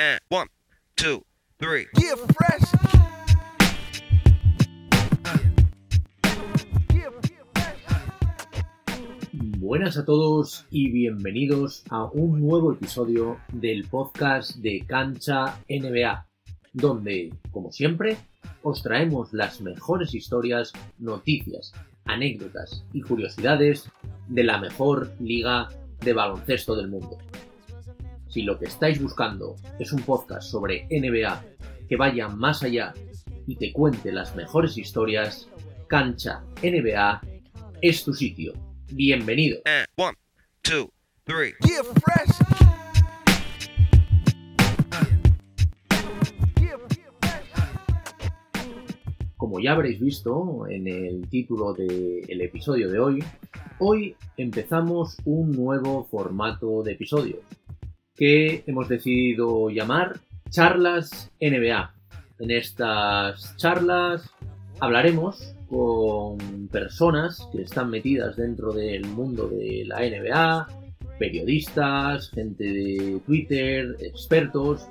And one, two, three. Yeah, fresh. Buenas a todos y bienvenidos a un nuevo episodio del podcast de Cancha NBA, donde, como siempre, os traemos las mejores historias, noticias, anécdotas y curiosidades de la mejor liga de baloncesto del mundo. Si lo que estáis buscando es un podcast sobre NBA que vaya más allá y te cuente las mejores historias, Cancha NBA es tu sitio. Bienvenido. And one, two, three. Yeah, fresh. Yeah, Como ya habréis visto en el título del episodio de hoy, hoy empezamos un nuevo formato de episodios que hemos decidido llamar Charlas NBA. En estas charlas hablaremos con personas que están metidas dentro del mundo de la NBA, periodistas, gente de Twitter, expertos,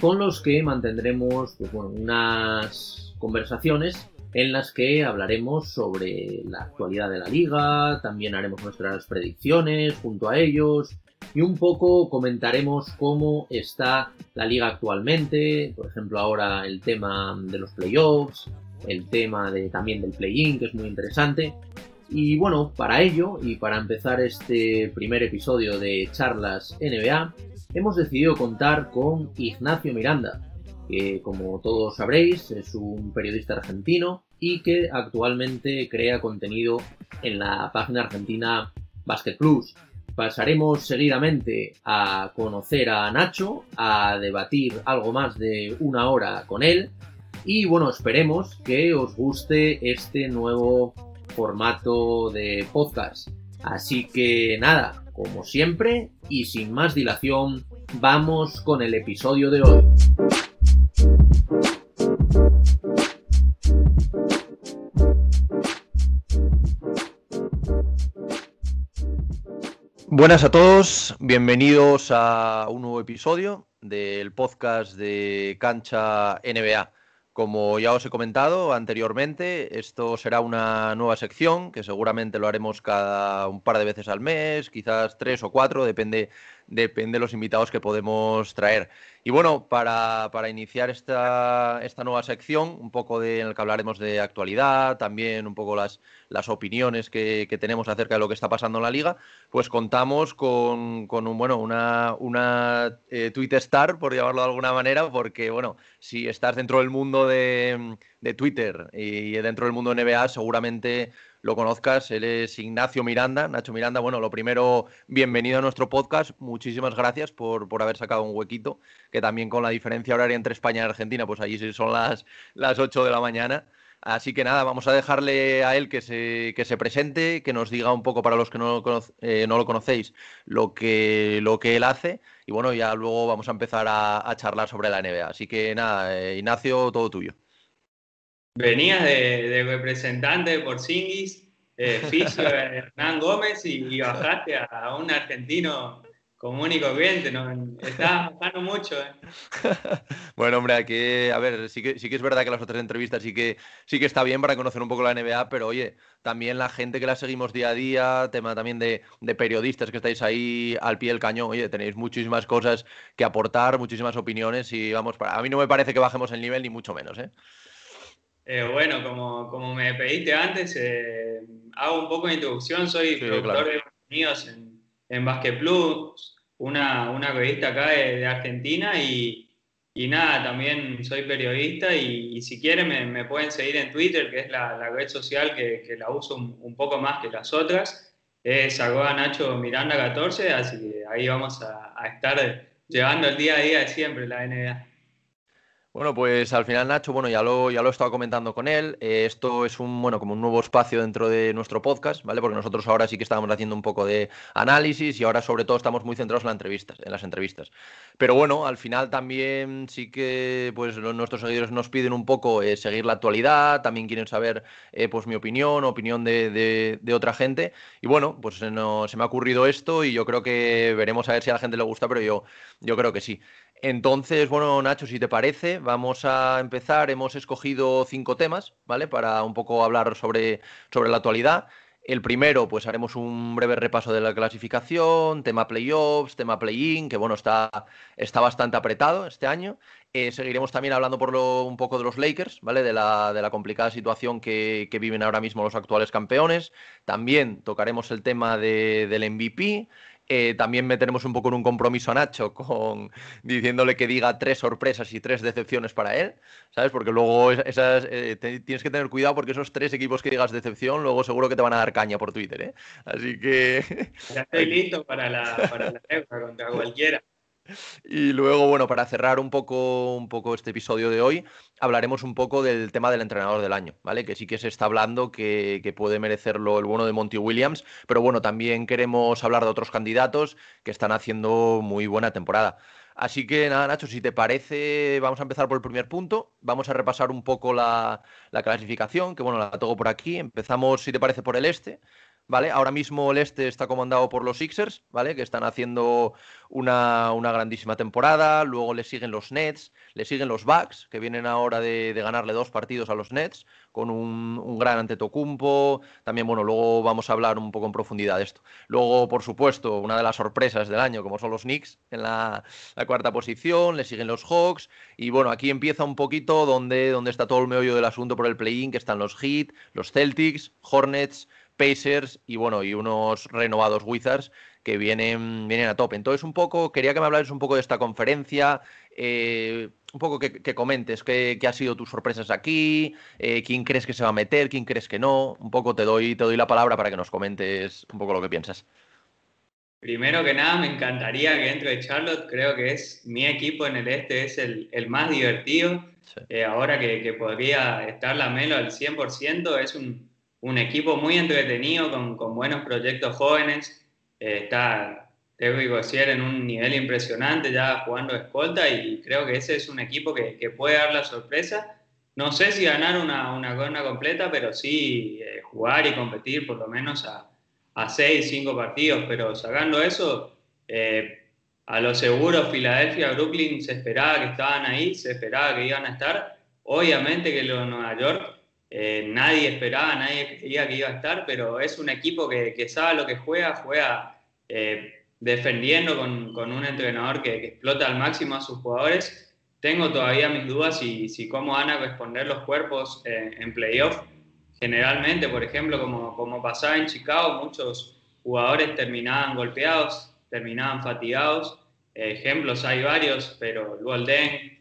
con los que mantendremos pues, bueno, unas conversaciones en las que hablaremos sobre la actualidad de la liga, también haremos nuestras predicciones junto a ellos y un poco comentaremos cómo está la liga actualmente, por ejemplo ahora el tema de los playoffs, el tema de, también del play-in que es muy interesante. Y bueno, para ello y para empezar este primer episodio de Charlas NBA, hemos decidido contar con Ignacio Miranda, que como todos sabréis es un periodista argentino y que actualmente crea contenido en la página argentina Basket Plus. Pasaremos seguidamente a conocer a Nacho, a debatir algo más de una hora con él y bueno, esperemos que os guste este nuevo formato de podcast. Así que nada, como siempre y sin más dilación, vamos con el episodio de hoy. Buenas a todos, bienvenidos a un nuevo episodio del podcast de Cancha NBA. Como ya os he comentado anteriormente, esto será una nueva sección que seguramente lo haremos cada un par de veces al mes, quizás tres o cuatro, depende, depende de los invitados que podemos traer. Y bueno, para, para iniciar esta, esta, nueva sección, un poco de, en el que hablaremos de actualidad, también un poco las, las opiniones que, que, tenemos acerca de lo que está pasando en la liga, pues contamos con, con un, bueno, una, una eh, tweet star, por llamarlo de alguna manera, porque bueno, si estás dentro del mundo de, de Twitter y dentro del mundo de NBA, seguramente lo conozcas. Él es Ignacio Miranda. Nacho Miranda, bueno, lo primero, bienvenido a nuestro podcast. Muchísimas gracias por, por haber sacado un huequito, que también con la diferencia horaria entre España y Argentina, pues allí son las, las 8 de la mañana. Así que nada, vamos a dejarle a él que se, que se presente, que nos diga un poco para los que no lo, eh, no lo conocéis lo que, lo que él hace. Y bueno, ya luego vamos a empezar a, a charlar sobre la NBA. Así que nada, eh, Ignacio, todo tuyo. Venías de, de representante de Porzingis, fisio Hernán Gómez y, bajaste a, un argentino común y corriente, ¿no? Estás bajando mucho, ¿eh? bueno, hombre, aquí, a ver, sí que, sí que es verdad que las otras entrevistas sí que, sí que está bien para conocer un poco la NBA, pero oye, también la gente que la seguimos día a día, tema también de periodistas que estáis ahí al pie del cañón, oye, tenéis muchísimas cosas que aportar, muchísimas opiniones y vamos, para, a mí no me parece que bajemos el nivel ni mucho menos, ¿eh? Eh, bueno, como, como, me pediste antes, eh, hago un poco de introducción. Soy sí, productor claro. de contenidos en, en Basket Plus, una, una revista acá de, de Argentina. Y, y, nada, también soy periodista. Y, y si quieren, me, me, pueden seguir en Twitter, que es la, la red social que, que, la uso un, un, poco más que las otras. Es arroba Nacho Miranda 14. Así que ahí vamos a, a estar llevando el día a día de siempre la NBA. Bueno, pues al final Nacho, bueno, ya lo, ya lo he estado comentando con él. Eh, esto es un, bueno, como un nuevo espacio dentro de nuestro podcast, ¿vale? Porque nosotros ahora sí que estábamos haciendo un poco de análisis y ahora sobre todo estamos muy centrados en, la entrevistas, en las entrevistas. Pero bueno, al final también sí que pues nuestros seguidores nos piden un poco eh, seguir la actualidad, también quieren saber eh, pues mi opinión, opinión de, de, de, otra gente. Y bueno, pues no, se me ha ocurrido esto y yo creo que veremos a ver si a la gente le gusta, pero yo, yo creo que sí. Entonces, bueno, Nacho, si te parece, vamos a empezar. Hemos escogido cinco temas, ¿vale? Para un poco hablar sobre, sobre la actualidad. El primero, pues haremos un breve repaso de la clasificación, tema playoffs, tema play-in, que bueno, está, está bastante apretado este año. Eh, seguiremos también hablando por lo, un poco de los Lakers, ¿vale? De la, de la complicada situación que, que, viven ahora mismo los actuales campeones. También tocaremos el tema de, del MVP. Eh, también meteremos un poco en un compromiso a Nacho con diciéndole que diga tres sorpresas y tres decepciones para él, ¿sabes? Porque luego esas, eh, tienes que tener cuidado porque esos tres equipos que digas decepción, luego seguro que te van a dar caña por Twitter, ¿eh? Así que... Ya estoy listo para la, para la contra cualquiera. Y luego, bueno, para cerrar un poco, un poco este episodio de hoy, hablaremos un poco del tema del entrenador del año, ¿vale? Que sí que se está hablando que, puede merecerlo el bueno de Monty Williams, pero bueno, también queremos hablar de otros candidatos que están haciendo muy buena temporada. Así que nada, Nacho, si te parece, vamos a empezar por el primer punto. Vamos a repasar un poco la, la clasificación, que bueno, la tengo por aquí. Empezamos, si te parece, por el este. ¿Vale? Ahora mismo el este está comandado por los Sixers, ¿vale? Que están haciendo una, grandísima temporada. Luego le siguen los Nets, le siguen los Bucks, que vienen ahora de, ganarle dos partidos a los Nets, con un, un gran Antetokounmpo. También, bueno, luego vamos a hablar un poco en profundidad de esto. Luego, por supuesto, una de las sorpresas del año, como son los Knicks, en la, cuarta posición, le siguen los Hawks. Y bueno, aquí empieza un poquito donde, donde está todo el meollo del asunto por el play-in, que están los Heat, los Celtics, Hornets, Pacers y bueno, y unos renovados Wizards que vienen, vienen a tope. Entonces, un poco, quería que me hablaras un poco de esta conferencia, eh, un poco que, comentes qué, qué, ha sido tus sorpresas aquí, eh, quién crees que se va a meter, quién crees que no. Un poco te doy, te doy la palabra para que nos comentes un poco lo que piensas. Primero que nada, me encantaría que dentro de Charlotte, creo que es mi equipo en el este, es el, el más divertido. Eh, ahora que, que, podría estar la Melo al 100%, es un, un equipo muy entretenido, con, buenos proyectos jóvenes. Eh, está Terry Gossier en un nivel impresionante ya jugando escolta y creo que ese es un equipo que, puede dar la sorpresa. No sé si ganar una, una corona completa, pero sí eh, jugar y competir por lo menos a, a seis, cinco partidos. Pero sacando eso, eh, a lo seguro Filadelfia, Brooklyn se esperaba que estaban ahí, se esperaba que iban a estar. Obviamente que lo de Nueva York eh, nadie esperaba, nadie creía que iba a estar, pero es un equipo que, sabe lo que juega, juega eh, defendiendo con, un entrenador que, explota al máximo a sus jugadores. Tengo todavía mis dudas si, si cómo van a responder los cuerpos eh, en playoff. Generalmente, por ejemplo, como, como pasaba en Chicago, muchos jugadores terminaban golpeados, terminaban fatigados. ejemplos hay varios, pero Luol Deng,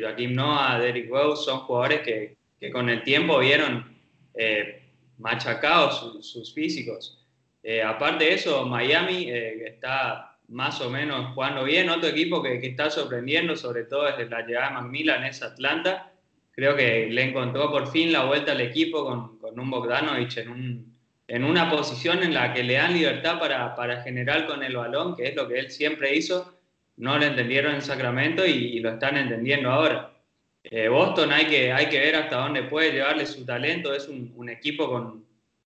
Joaquim Noah, Derrick Rose son jugadores que, que con el tiempo vieron eh, machacados sus físicos. Eh, aparte de eso, Miami eh, está más o menos jugando bien. Otro equipo que, está sorprendiendo, sobre todo desde la llegada de Macmillan, es Atlanta. Creo que le encontró por fin la vuelta al equipo con, con un Bogdanovich en, un, en, una posición en la que le dan libertad para, para, generar con el balón, que es lo que él siempre hizo. No lo entendieron en Sacramento y lo están entendiendo ahora. Eh, Boston hay que, hay que ver hasta dónde puede llevarle su talento. Es un, equipo con,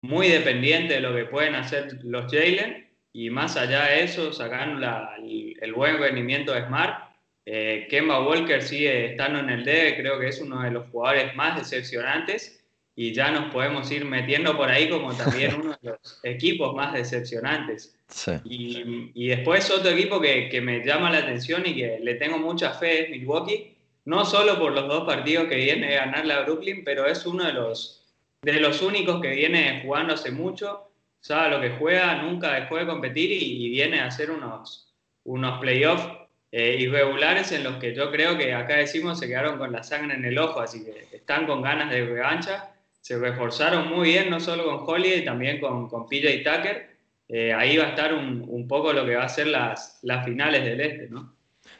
muy dependiente de lo que pueden hacer los Jalen. Y más allá de eso, sacan el, buen rendimiento de Smart. Eh, Kemba Walker sigue estando en el D, creo que es uno de los jugadores más decepcionantes. Y ya nos podemos ir metiendo por ahí como también uno de los equipos más decepcionantes. Y, y, después otro equipo que, que me llama la atención y que le tengo mucha fe es Milwaukee no solo por los dos partidos que viene a ganar la Brooklyn, pero es uno de los, de los únicos que viene jugando hace mucho, sabe lo que juega, nunca dejó de competir y, viene a hacer unos, unos playoffs eh, irregulares en los que yo creo que acá decimos se quedaron con la sangre en el ojo, así que están con ganas de revancha. Se reforzaron muy bien, no solo con Holiday, también con, con PJ Tucker. Eh, ahí va a estar un, un, poco lo que va a ser las, las finales del este, ¿no?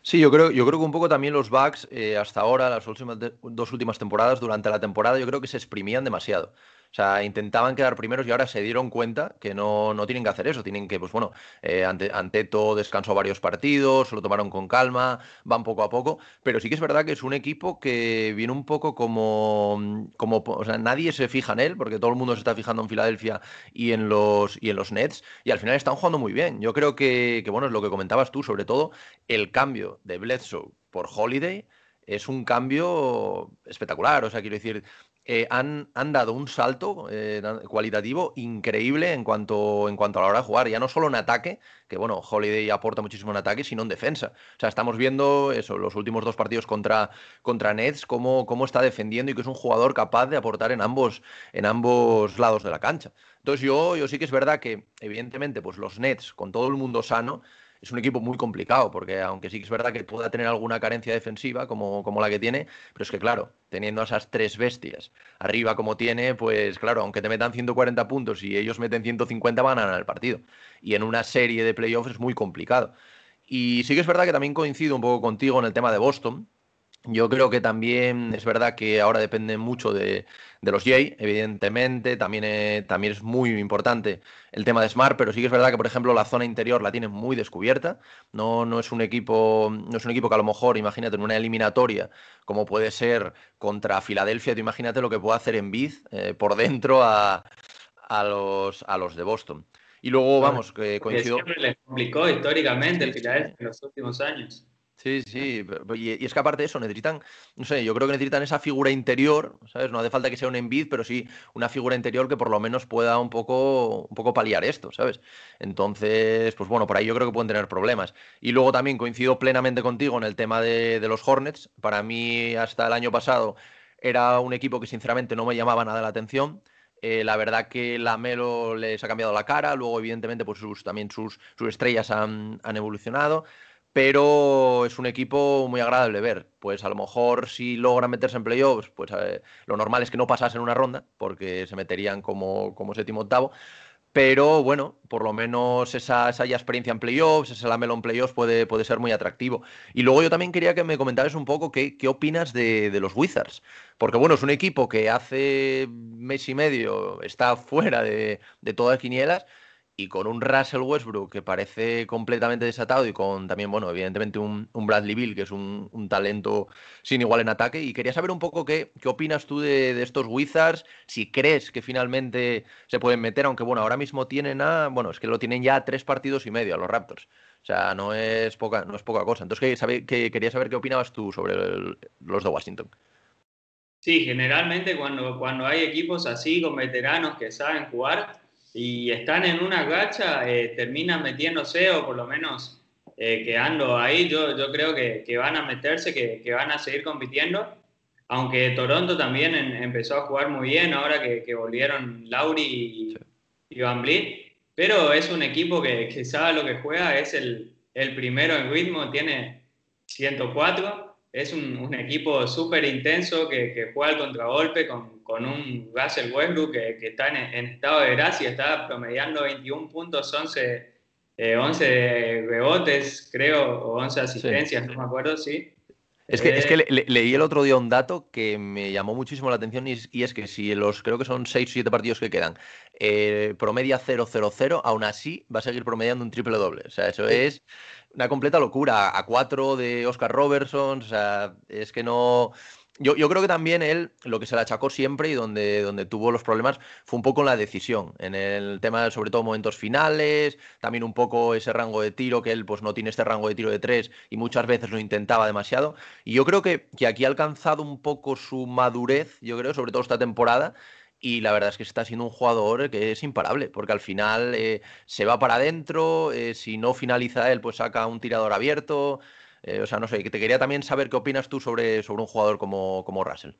Sí, yo creo, yo creo que un poco también los Bucks eh, hasta ahora, las últimas dos últimas temporadas, durante la temporada, yo creo que se exprimían demasiado. O sea, intentaban quedar primeros y ahora se dieron cuenta que no, no tienen que hacer eso. Tienen que, pues bueno, eh, ante, Anteto descansó varios partidos, se lo tomaron con calma, van poco a poco. Pero sí que es verdad que es un equipo que viene un poco como. como o sea, nadie se fija en él, porque todo el mundo se está fijando en Filadelfia y en los, y en los Nets. Y al final están jugando muy bien. Yo creo que, que, bueno, es lo que comentabas tú, sobre todo, el cambio de Bledsoe por Holiday es un cambio espectacular. O sea, quiero decir, eh, han, han, dado un salto eh, cualitativo increíble en cuanto, en cuanto a la hora de jugar. Ya no solo en ataque, que bueno, Holiday aporta muchísimo en ataque, sino en defensa. O sea, estamos viendo eso, los últimos dos partidos contra, contra Nets, cómo, cómo está defendiendo y que es un jugador capaz de aportar en ambos, en ambos lados de la cancha. Entonces yo, yo sí que es verdad que, evidentemente, pues los Nets, con todo el mundo sano, es un equipo muy complicado, porque aunque sí que es verdad que pueda tener alguna carencia defensiva como, como la que tiene, pero es que claro, teniendo esas tres bestias arriba como tiene, pues claro, aunque te metan 140 puntos y ellos meten 150 van a ganar el partido. Y en una serie de playoffs es muy complicado. Y sí que es verdad que también coincido un poco contigo en el tema de Boston, yo creo que también es verdad que ahora depende mucho de, los Jay, evidentemente, también, eh, también es muy importante el tema de Smart, pero sí que es verdad que, por ejemplo, la zona interior la tiene muy descubierta. No, no, es un equipo, no es un equipo que a lo mejor, imagínate, en una eliminatoria, como puede ser contra Filadelfia, tú imagínate lo que puede hacer en Biz eh, por dentro a, los, a los de Boston. Y luego, vamos, que coincido. Siempre les complicó históricamente el Filadelfia en los últimos años. Sí, sí, y, es que aparte de eso necesitan, no sé, yo creo que necesitan esa figura interior, ¿sabes? No hace falta que sea un Envid, pero sí una figura interior que por lo menos pueda un poco, un poco paliar esto, ¿sabes? Entonces, pues bueno, por ahí yo creo que pueden tener problemas. Y luego también coincido plenamente contigo en el tema de, los Hornets. Para mí, hasta el año pasado, era un equipo que sinceramente no me llamaba nada la atención. Eh, la verdad que la Melo les ha cambiado la cara, luego evidentemente pues sus, también sus, sus estrellas han, han evolucionado pero es un equipo muy agradable ver. Pues a lo mejor si logran meterse en playoffs, pues eh, lo normal es que no pasasen una ronda, porque se meterían como, como séptimo octavo. Pero bueno, por lo menos esa, esa ya experiencia en playoffs, ese lamelo en playoffs puede, puede ser muy atractivo. Y luego yo también quería que me comentaras un poco qué, qué opinas de, de, los Wizards. Porque bueno, es un equipo que hace mes y medio está fuera de, de todas quinielas y con un Russell Westbrook que parece completamente desatado y con también, bueno, evidentemente un, Bradley Bill que es un, talento sin igual en ataque. Y quería saber un poco qué, qué opinas tú de, estos Wizards, si crees que finalmente se pueden meter, aunque bueno, ahora mismo tienen a, bueno, es que lo tienen ya tres partidos y medio a los Raptors. O sea, no es poca, no es poca cosa. Entonces, que, quería saber qué opinabas tú sobre los de Washington. Sí, generalmente cuando, cuando hay equipos así con veteranos que saben jugar, y están en una gacha, eh, terminan metiéndose o por lo menos eh, quedando ahí. Yo, yo creo que, que van a meterse, que, que, van a seguir compitiendo. Aunque Toronto también empezó a jugar muy bien ahora que, que volvieron Lauri y, Van Vliet. Pero es un equipo que, sabe lo que juega, es el, el primero en ritmo, tiene 104 es un, un equipo súper intenso que, juega al contragolpe con, con un Russell Westbrook que, que está en, estado de gracia, está promediando 21 puntos, 11, 11 eh, rebotes, creo, o 11 asistencias, no me acuerdo, sí. Es que, es que eh, leí el otro día un dato que me llamó muchísimo la atención y, y es que si los, creo que son 6 o 7 partidos que quedan, eh, promedia 0-0-0, aún así va a seguir promediando un triple doble. O sea, eso es una completa locura. A cuatro de Oscar Robertson, o sea, es que no. Yo, yo, creo que también él lo que se le achacó siempre y donde, donde tuvo los problemas fue un poco en la decisión, en el tema sobre todo momentos finales, también un poco ese rango de tiro, que él pues no tiene este rango de tiro de tres y muchas veces lo intentaba demasiado. Y yo creo que, que aquí ha alcanzado un poco su madurez, yo creo, sobre todo esta temporada, y la verdad es que está siendo un jugador que es imparable, porque al final eh, se va para adentro, eh, si no finaliza él, pues saca un tirador abierto. Eh, o sea, no sé, te quería también saber qué opinas tú sobre, sobre un jugador como, como Russell.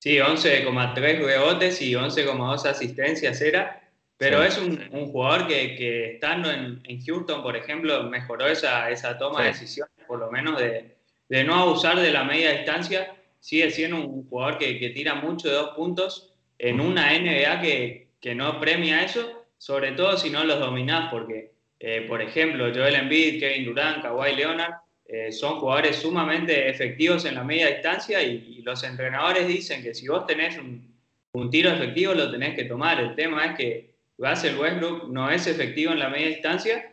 Sí, 11,3 rebotes y 11,2 asistencias era, pero es un, un, jugador que, que estando en, en, Houston, por ejemplo, mejoró esa, esa toma de decisiones, por lo menos de, de, no abusar de la media distancia. Sigue siendo un jugador que, que tira mucho de dos puntos, en una NBA que, que, no premia eso, sobre todo si no los dominás, porque, eh, por ejemplo, Joel Embiid, Kevin Durant, Kawhi Leonard, eh, son jugadores sumamente efectivos en la media distancia y, los entrenadores dicen que si vos tenés un, tiro efectivo lo tenés que tomar. El tema es que Russell Westbrook no es efectivo en la media distancia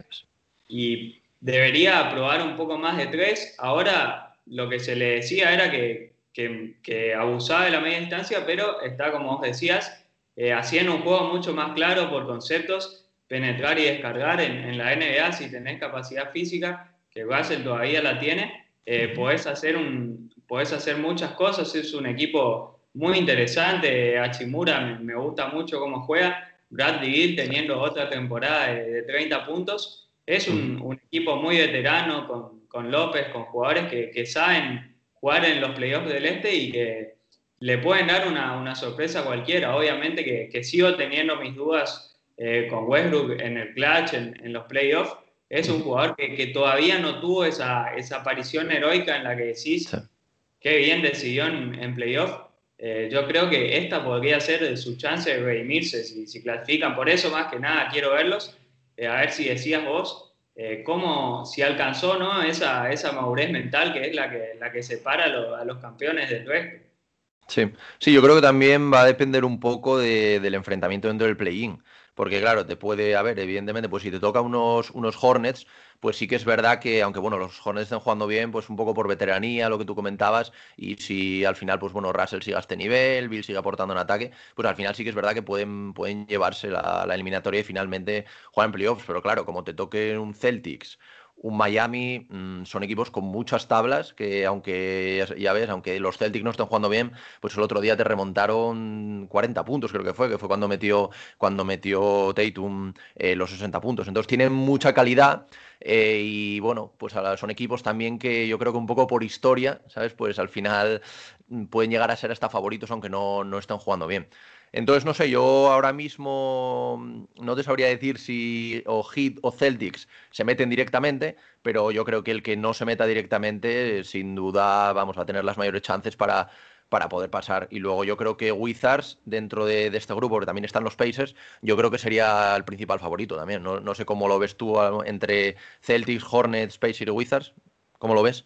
y debería probar un poco más de tres. Ahora lo que se le decía era que que, abusaba de la media distancia, pero está, como vos decías, eh, haciendo un juego mucho más claro por conceptos, penetrar y descargar en, la NBA si tenés capacidad física, que Russell todavía la tiene, eh, podés, hacer un, podés hacer muchas cosas, es un equipo muy interesante, Hachimura me, me gusta mucho cómo juega, Bradley Gill teniendo otra temporada de, 30 puntos, es un, un, equipo muy veterano con, con López, con jugadores que, que, saben jugar en los playoffs del Este y que le pueden dar una, una sorpresa a cualquiera. Obviamente que, que sigo teniendo mis dudas eh, con Westbrook en el clutch, en, en los playoffs, es un jugador que, que, todavía no tuvo esa, esa aparición heroica en la que decís que qué bien decidió en, en playoff. Eh, yo creo que esta podría ser su chance de redimirse si, si clasifican. Por eso, más que nada, quiero verlos. Eh, a ver si decías vos eh, cómo, si alcanzó ¿no? esa, esa madurez mental que es la que, la que separa a, lo, a los campeones del resto. Sí. sí, yo creo que también va a depender un poco de, del enfrentamiento dentro del play-in. Porque claro, te puede haber, evidentemente, pues si te toca unos, unos Hornets, pues sí que es verdad que, aunque bueno, los Hornets estén jugando bien, pues un poco por veteranía, lo que tú comentabas, y si al final, pues bueno, Russell siga a este nivel, Bill sigue aportando en ataque, pues al final sí que es verdad que pueden, pueden llevarse la eliminatoria y finalmente jugar en playoffs. Pero claro, como te toque un Celtics un Miami mmm, son equipos con muchas tablas que aunque ya ves, aunque los Celtics no estén jugando bien, pues el otro día te remontaron 40 puntos, creo que fue, que fue cuando metió cuando metió Tatum eh, los 60 puntos. Entonces tienen mucha calidad eh, y bueno, pues son equipos también que yo creo que un poco por historia, ¿sabes? Pues al final mm, pueden llegar a ser hasta favoritos aunque no, no estén jugando bien. Entonces, no sé, yo ahora mismo no te sabría decir si o Heat o Celtics se meten directamente, pero yo creo que el que no se meta directamente, sin duda, vamos a tener las mayores chances para, para poder pasar. Y luego yo creo que Wizards, dentro de, este grupo, que también están los Pacers, yo creo que sería el principal favorito también. No, no sé cómo lo ves tú entre Celtics, Hornets, Pacers y Wizards. ¿Cómo lo ves?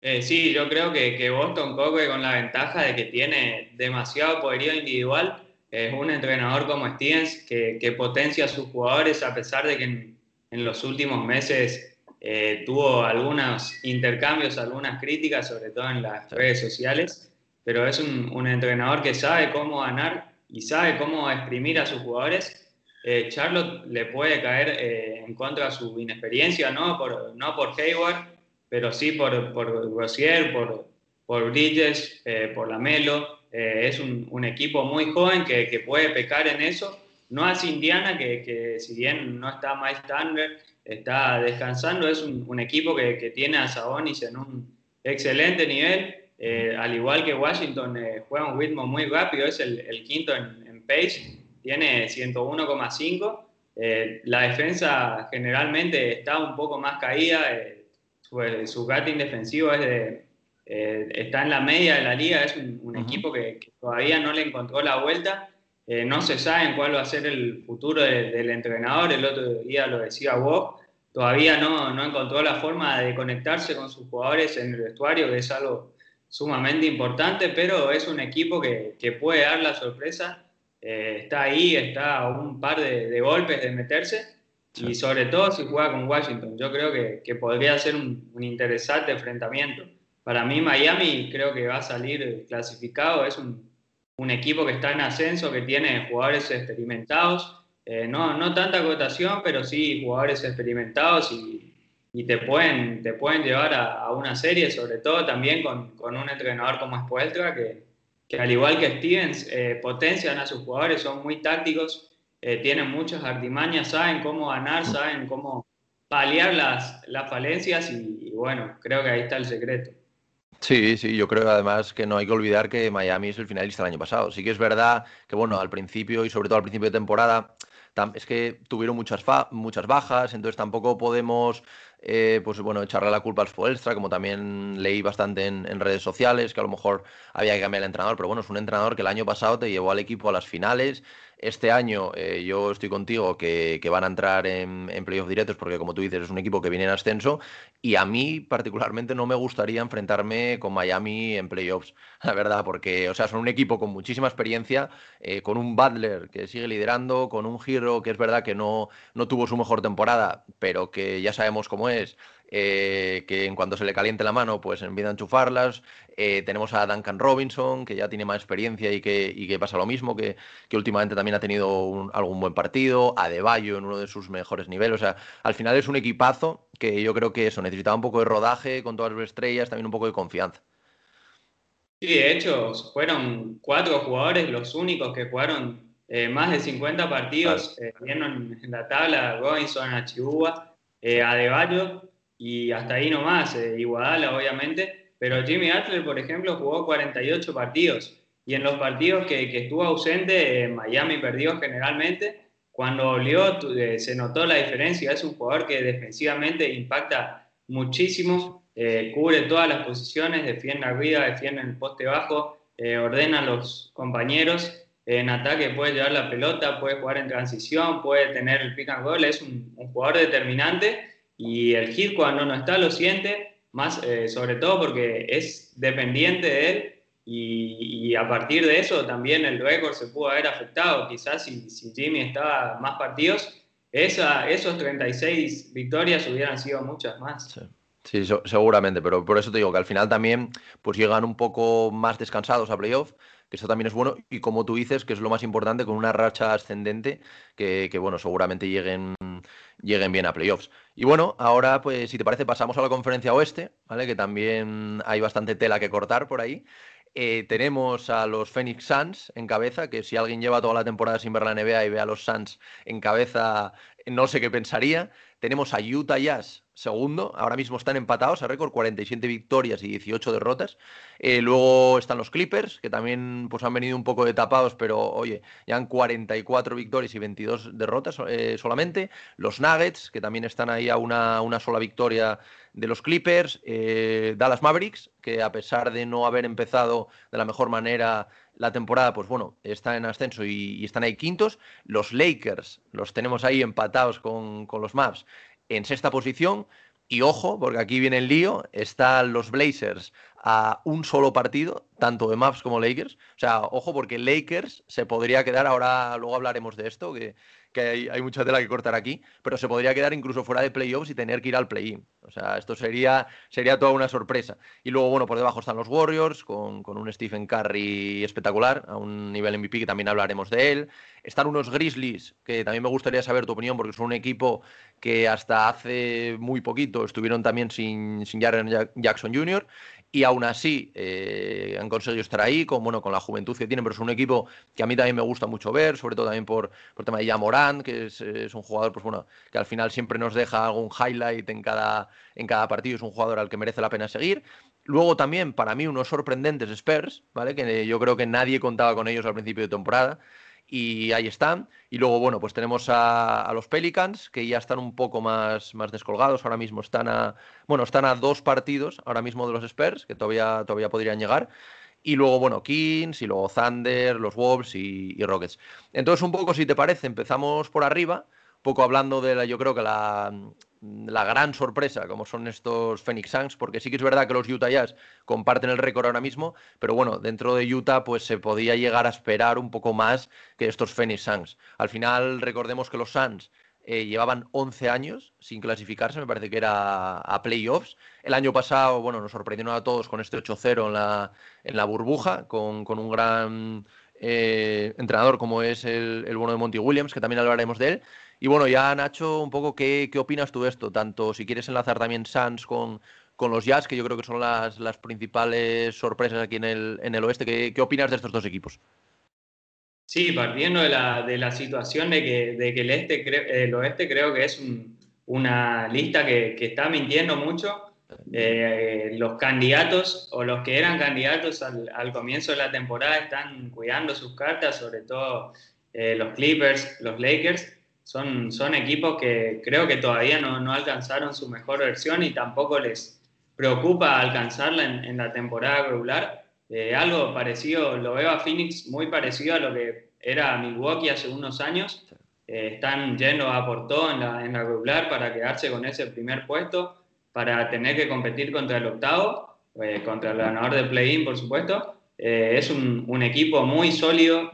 Eh, sí, yo creo que, que Boston Coque con la ventaja de que tiene demasiado poderío individual, es un entrenador como Stevens que, que, potencia a sus jugadores a pesar de que en, en los últimos meses eh, tuvo algunos intercambios, algunas críticas, sobre todo en las redes sociales, pero es un, un entrenador que sabe cómo ganar y sabe cómo exprimir a sus jugadores. Eh, Charlotte le puede caer eh, en contra de su inexperiencia, no por, no por Hayward, pero sí por, por Grossier, por, por Bridges, eh, por Lamelo. Eh, es un, un, equipo muy joven que, que, puede pecar en eso. No es Indiana, que, que si bien no está más Turner, está descansando, es un, un equipo que, que, tiene a Sabonis en un excelente nivel. Eh, al igual que Washington, eh, juega un ritmo muy rápido, es el, el quinto en, en, pace, tiene 101,5. Eh, la defensa generalmente está un poco más caída, pues, su defensivo es de, eh, está en la media de la liga, es un, un uh -huh. equipo que, que, todavía no le encontró la vuelta. Eh, no se sabe cuál va a ser el futuro de, del entrenador, el otro día lo decía Bob, todavía no, no encontró la forma de conectarse con sus jugadores en el vestuario, que es algo sumamente importante, pero es un equipo que, que puede dar la sorpresa. Eh, está ahí, está a un par de, de golpes de meterse y sobre todo si juega con Washington. Yo creo que, que podría ser un, un, interesante enfrentamiento. Para mí Miami creo que va a salir clasificado, es un, un equipo que está en ascenso, que tiene jugadores experimentados, eh, no, no tanta cotación, pero sí jugadores experimentados y, y te, pueden, te pueden llevar a, a, una serie, sobre todo también con, con un entrenador como Spoelstra, que, que al igual que Stevens, eh, potencian a sus jugadores, son muy tácticos, eh, tienen muchas artimañas, saben cómo ganar, saben cómo paliar las, las falencias y, bueno, creo que ahí está el secreto. Sí, sí, yo creo además que no hay que olvidar que Miami es el finalista el año pasado. Sí que es verdad que, bueno, al principio y sobre todo al principio de temporada, es que tuvieron muchas, muchas bajas, entonces tampoco podemos eh, pues bueno, echarle la culpa al Spoelstra, como también leí bastante en, en, redes sociales, que a lo mejor había que cambiar el entrenador, pero bueno, es un entrenador que el año pasado te llevó al equipo a las finales este año eh, yo estoy contigo que, van a entrar en, en playoffs directos porque como tú dices es un equipo que viene en ascenso y a mí particularmente no me gustaría enfrentarme con Miami en playoffs, la verdad, porque o sea, son un equipo con muchísima experiencia, eh, con un Butler que sigue liderando, con un Giro que es verdad que no, no tuvo su mejor temporada, pero que ya sabemos cómo es eh, que en cuanto se le caliente la mano, pues empieza a enchufarlas. Eh, tenemos a Duncan Robinson, que ya tiene más experiencia y que, pasa lo mismo, que, últimamente también ha tenido algún buen partido. A De Bayo en uno de sus mejores niveles. O sea, al final es un equipazo que yo creo que eso necesitaba un poco de rodaje con todas las estrellas, también un poco de confianza. Sí, de hecho, fueron cuatro jugadores los únicos que jugaron eh, más de 50 partidos, en, la tabla, Robinson, Achibua, eh, Adebayo, y hasta ahí nomás, eh, Iguadala obviamente, pero Jimmy Butler, por ejemplo, jugó 48 partidos. Y en los partidos que, que estuvo ausente, eh, Miami perdió generalmente. Cuando volvió eh, se notó la diferencia, es un jugador que defensivamente impacta muchísimo, cubre todas las posiciones, defiende arriba, defiende en el poste bajo, ordena a los compañeros, en ataque puede llevar la pelota, puede jugar en transición, puede tener el pick and roll, es un jugador determinante y el hit cuando no está lo siente, más eh, sobre todo porque es dependiente de él y, a partir de eso también el récord se pudo haber afectado. Quizás si, si Jimmy estaba más partidos, esa, esos 36 victorias hubieran sido muchas más. Sí. seguramente, pero por eso te digo que al final también pues llegan un poco más descansados a playoff que eso también es bueno. Y como tú dices, que es lo más importante, con una racha ascendente, que, bueno, seguramente lleguen, lleguen bien a playoffs. Y bueno, ahora, pues, si te parece, pasamos a la conferencia oeste, ¿vale? Que también hay bastante tela que cortar por ahí. Eh, tenemos a los Phoenix Suns en cabeza, que si alguien lleva toda la temporada sin ver la NBA y ve a los Suns en cabeza, no sé qué pensaría. Tenemos a Utah Jazz segundo, ahora mismo están empatados a récord, 47 victorias y 18 derrotas. Eh, luego están los Clippers, que también pues, han venido un poco de tapados, pero oye, ya han 44 victorias y 22 derrotas eh, solamente. Los Nuggets, que también están ahí a una, una sola victoria de los Clippers. Eh, Dallas Mavericks, que a pesar de no haber empezado de la mejor manera la temporada, pues bueno, está en ascenso y, están ahí quintos. Los Lakers los tenemos ahí empatados con, con los Mavs en sexta posición. Y ojo, porque aquí viene el lío, están los Blazers a un solo partido, tanto de Maps como Lakers. O sea, ojo, porque Lakers se podría quedar, ahora luego hablaremos de esto, que que hay, mucha tela que cortar aquí, pero se podría quedar incluso fuera de playoffs y tener que ir al play-in. O sea, esto sería, sería toda una sorpresa. Y luego, bueno, por debajo están los Warriors, con, un Stephen Curry espectacular, a un nivel MVP que también hablaremos de él. Están unos Grizzlies, que también me gustaría saber tu opinión, porque son un equipo que hasta hace muy poquito estuvieron también sin, sin Jaren Jackson Jr y aún así eh, han conseguido estar ahí con, bueno, con la juventud que tienen, pero es un equipo que a mí también me gusta mucho ver, sobre todo también por, por el tema de Yamorán, que es, un jugador pues, bueno, que al final siempre nos deja algún highlight en cada, en cada partido, es un jugador al que merece la pena seguir. Luego también, para mí, unos sorprendentes Spurs, ¿vale? que yo creo que nadie contaba con ellos al principio de temporada y ahí están. Y luego, bueno, pues tenemos a, los Pelicans, que ya están un poco más, más descolgados. Ahora mismo están a, bueno, están a dos partidos ahora mismo de los Spurs, que todavía, todavía podrían llegar. Y luego, bueno, Kings, y luego Thunder, los Wolves y, y Rockets. Entonces, un poco, si te parece, empezamos por arriba, un poco hablando de la, yo creo que la, la gran sorpresa, como son estos Phoenix Suns, porque sí que es verdad que los Utah Jazz comparten el récord ahora mismo, pero bueno, dentro de Utah pues se podía llegar a esperar un poco más que estos Phoenix Suns. Al final recordemos que los Suns eh, llevaban 11 años sin clasificarse, me parece que era a playoffs. El año pasado, bueno, nos sorprendieron a todos con este 8-0 en la, en la burbuja, con, un gran eh, entrenador como es el, bueno de Monty Williams, que también hablaremos de él. Y bueno, ya Nacho, un poco, ¿qué, qué opinas tú de esto? Tanto si quieres enlazar también Sans con, con los Jazz, que yo creo que son las, las principales sorpresas aquí en el, en el oeste. ¿Qué, ¿Qué, opinas de estos dos equipos? Sí, partiendo de la, de la situación de que, de que el, este, el oeste creo que es una lista que, que, está mintiendo mucho. Eh, los candidatos o los que eran candidatos al, al, comienzo de la temporada están cuidando sus cartas, sobre todo eh, los Clippers, los Lakers son, son equipos que creo que todavía no, no, alcanzaron su mejor versión y tampoco les preocupa alcanzarla en, la temporada regular. Eh, algo parecido, lo veo a Phoenix muy parecido a lo que era Milwaukee hace unos años. Eh, están yendo a por todo en la, en la regular para quedarse con ese primer puesto, para tener que competir contra el octavo, eh, contra el ganador del play-in, por supuesto. es un, un, equipo muy sólido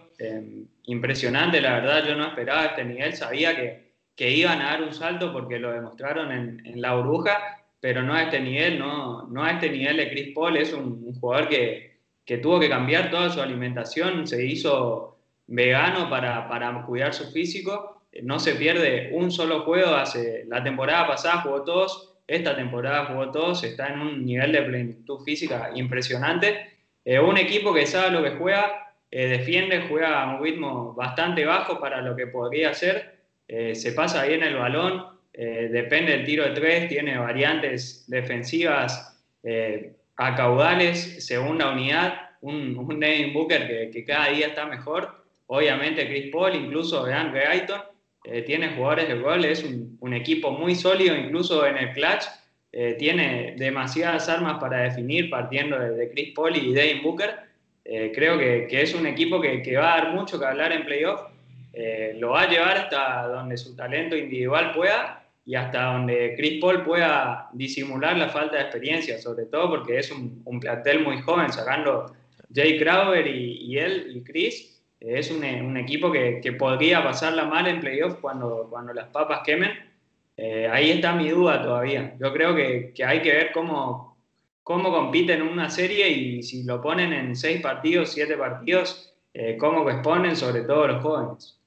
impresionante, la verdad, yo no esperaba este nivel, sabía que, que iban a dar un salto porque lo demostraron en, en la burbuja, pero no a este nivel, no, no a este nivel de Chris Paul. Es un, jugador que, que, tuvo que cambiar toda su alimentación, se hizo vegano para, para cuidar su físico. No se pierde un solo juego. Hace, la temporada pasada jugó todos, esta temporada jugó todos, está en un nivel de plenitud física impresionante. Eh, un equipo que sabe lo que juega, eh, defiende, juega a un ritmo bastante bajo para lo que podría ser, eh, se pasa bien el balón, depende del tiro de tres, tiene variantes defensivas a caudales, segunda unidad, un, un Devin Booker que, cada día está mejor. Obviamente Chris Paul, incluso DeAndre Ayton, eh, tiene jugadores de gol, es un, equipo muy sólido, incluso en el clutch. Eh, tiene demasiadas armas para definir partiendo de, de Chris Paul y Devin Booker. Eh, creo que, que, es un equipo que, que, va a dar mucho que hablar en playoff. lo va a llevar hasta donde su talento individual pueda y hasta donde Chris Paul pueda disimular la falta de experiencia, sobre todo porque es un, un plantel muy joven, sacando Jay Crowder y, y él y Chris, es un, un equipo que, que, podría pasarla mal en playoff cuando, cuando las papas quemen. Eh, ahí está mi duda todavía. Yo creo que, que, hay que ver cómo, cómo compiten en una serie y si lo ponen en seis partidos, siete partidos, eh, cómo exponen sobre todo los jóvenes.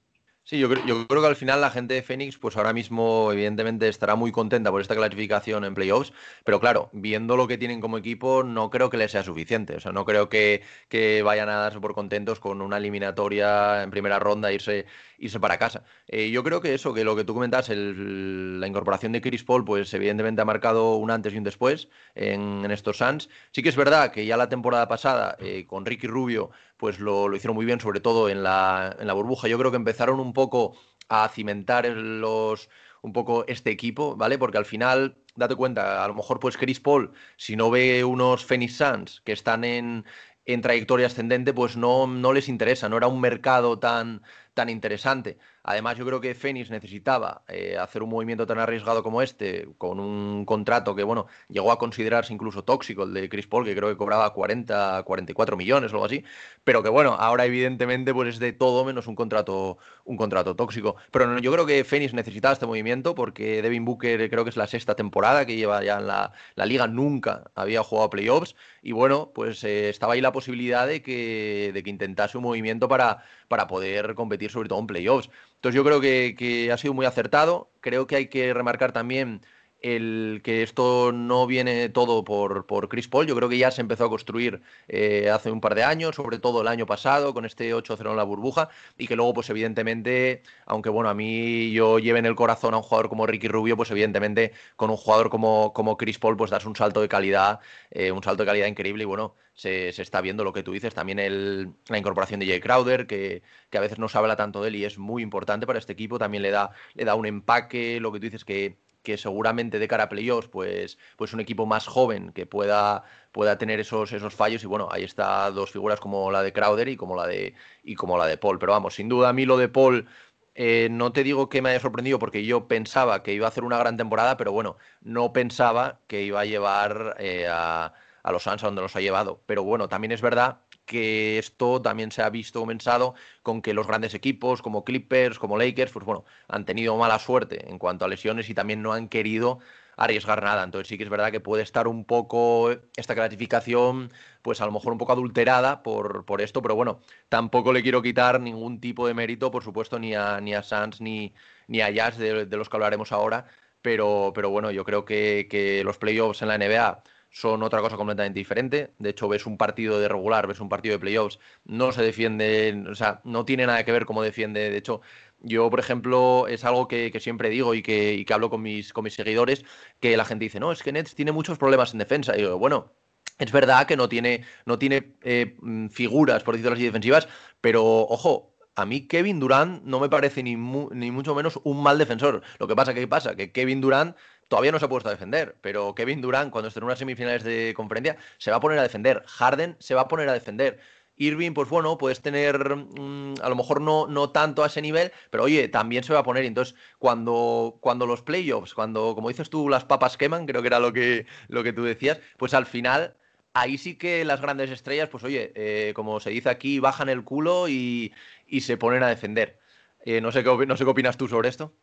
Sí, yo, yo, creo que al final la gente de Phoenix, pues ahora mismo, evidentemente, estará muy contenta por esta clasificación en playoffs, pero claro, viendo lo que tienen como equipo, no creo que les sea suficiente. O sea, no creo que, que vayan a darse por contentos con una eliminatoria en primera ronda, irse, irse para casa. Eh, yo creo que eso, que lo que tú comentas, la incorporación de Chris Paul, pues evidentemente ha marcado un antes y un después en, en estos Suns. Sí que es verdad que ya la temporada pasada, eh, con Ricky Rubio, pues lo, lo, hicieron muy bien, sobre todo en la, en la burbuja. Yo creo que empezaron un poco a cimentar los, un poco este equipo, ¿vale? Porque al final, date cuenta, a lo mejor pues Chris Paul, si no ve unos Phoenix Suns que están en, en trayectoria ascendente, pues no, no les interesa, no era un mercado tan, tan interesante. Además, yo creo que Phoenix necesitaba eh, hacer un movimiento tan arriesgado como este, con un contrato que, bueno, llegó a considerarse incluso tóxico, el de Chris Paul, que creo que cobraba 40, 44 millones o algo así, pero que, bueno, ahora evidentemente pues es de todo menos un contrato, un contrato tóxico. Pero yo creo que Phoenix necesitaba este movimiento porque Devin Booker creo que es la sexta temporada que lleva ya en la, liga, nunca había jugado playoffs, y bueno, pues eh, estaba ahí la posibilidad de que, de que intentase un movimiento para, para poder competir sobre todo en playoffs. Entonces yo creo que, ha sido muy acertado. Creo que hay que remarcar también el que esto no viene todo por, por Chris Paul. Yo creo que ya se empezó a construir eh, hace un par de años, sobre todo el año pasado, con este 8-0 en la burbuja, y que luego, pues evidentemente, aunque bueno, a mí yo lleve en el corazón a un jugador como Ricky Rubio, pues evidentemente con un jugador como, como Chris Paul, pues das un salto de calidad, eh, un salto de calidad increíble, y bueno, se, se, está viendo lo que tú dices, también el, la incorporación de Jay Crowder, que, que, a veces no se habla tanto de él y es muy importante para este equipo, también le da, le da un empaque, lo que tú dices que que seguramente de cara a playoffs, pues, pues un equipo más joven que pueda, pueda tener esos, esos fallos. Y bueno, ahí está dos figuras como la de Crowder y como la de, y como la de Paul. Pero vamos, sin duda a mí lo de Paul eh, no te digo que me haya sorprendido porque yo pensaba que iba a hacer una gran temporada, pero bueno, no pensaba que iba a llevar eh, a, los Suns a donde los ha llevado. Pero bueno, también es verdad que esto también se ha visto comenzado con que los grandes equipos como Clippers, como Lakers, pues bueno, han tenido mala suerte en cuanto a lesiones y también no han querido arriesgar nada. Entonces sí que es verdad que puede estar un poco esta clasificación, pues a lo mejor un poco adulterada por, por esto, pero bueno, tampoco le quiero quitar ningún tipo de mérito, por supuesto, ni a, ni a Suns ni, ni a Jazz, de, de los que hablaremos ahora. Pero, pero bueno, yo creo que, que los playoffs en la NBA son otra cosa completamente diferente. De hecho, ves un partido de regular, ves un partido de playoffs, no se defiende, o sea, no tiene nada que ver cómo defiende. De hecho, yo, por ejemplo, es algo que, siempre digo y que, y que hablo con mis, seguidores, que la gente dice, no, es que Nets tiene muchos problemas en defensa. Y digo, bueno, es verdad que no tiene, no tiene eh, figuras, por decirlo así, defensivas, pero ojo, a mí Kevin Durant no me parece ni, mu ni mucho menos un mal defensor. Lo que pasa, ¿qué pasa? Que Kevin Durant todavía no se ha puesto a defender, pero Kevin Durant, cuando esté en unas semifinales de conferencia, se va a poner a defender. Harden se va a poner a defender. Irving, pues bueno, puedes tener mmm, a lo mejor no, no tanto a ese nivel, pero oye, también se va a poner. Entonces, cuando, cuando los playoffs, cuando, como dices tú, las papas queman, creo que era lo que, lo que tú decías, pues al final ahí sí que las grandes estrellas, pues oye, eh, como se dice aquí, bajan el culo y, y se ponen a defender. Eh, no, sé qué, no sé qué opinas tú sobre esto.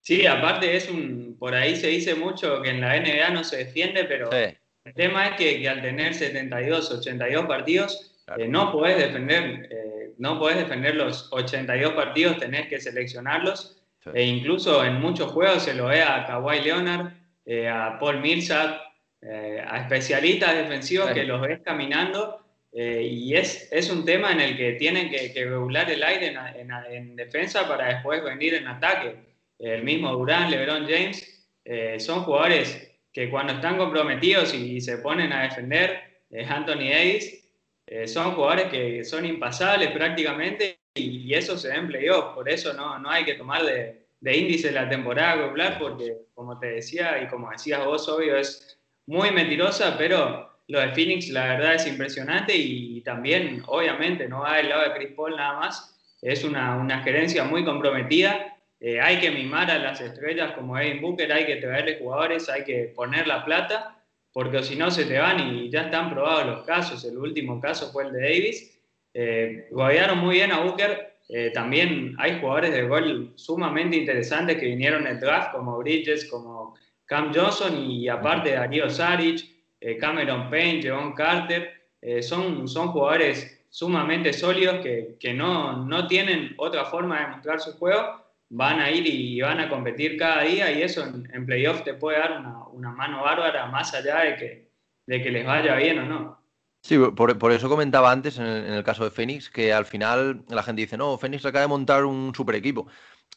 Sí, aparte es un, por ahí se dice mucho que en la NBA no se defiende, pero el tema es que, al tener 72, 82 partidos, eh, no puedes defender, eh, no puedes defender los 82 partidos, tenés que seleccionarlos. E incluso en muchos juegos se lo ve a Kawhi Leonard, eh, a Paul Millsap, a especialistas defensivos que los ves caminando y es, es, un tema en el que tienen que, regular el aire en, en, defensa para después venir en ataque. El mismo Durán, LeBron James, son jugadores que cuando están comprometidos y se ponen a defender, Anthony Davis, eh, son jugadores que son impasables prácticamente y, eso se ve en playoff. Por eso no, no hay que tomar de, de índice la temporada regular porque, como te decía y como decías vos, obvio, es muy mentirosa, pero lo de Phoenix la verdad es impresionante y, también, obviamente, no va del lado de Chris Paul nada más. Es una, una gerencia muy comprometida. Eh, hay que mimar a las estrellas como Evan Booker, hay que traerle jugadores, hay que poner la plata porque si no se te van y ya están probados los casos. El último caso fue el de Davis. Eh, muy bien a Booker. Eh, también hay jugadores de gol sumamente interesantes que vinieron en el draft, como Bridges, como Cam Johnson y aparte Darío Saric, eh, Cameron Payne, Javon Carter. Eh, son, son jugadores sumamente sólidos que, que no, no tienen otra forma de mostrar su juego van a ir y van a competir cada día y eso en, en playoff te puede dar una, mano bárbara más allá de que, de que les vaya bien o no. Sí, por, por eso comentaba antes en el, en el, caso de Fénix que al final la gente dice, no, Fénix acaba de montar un super equipo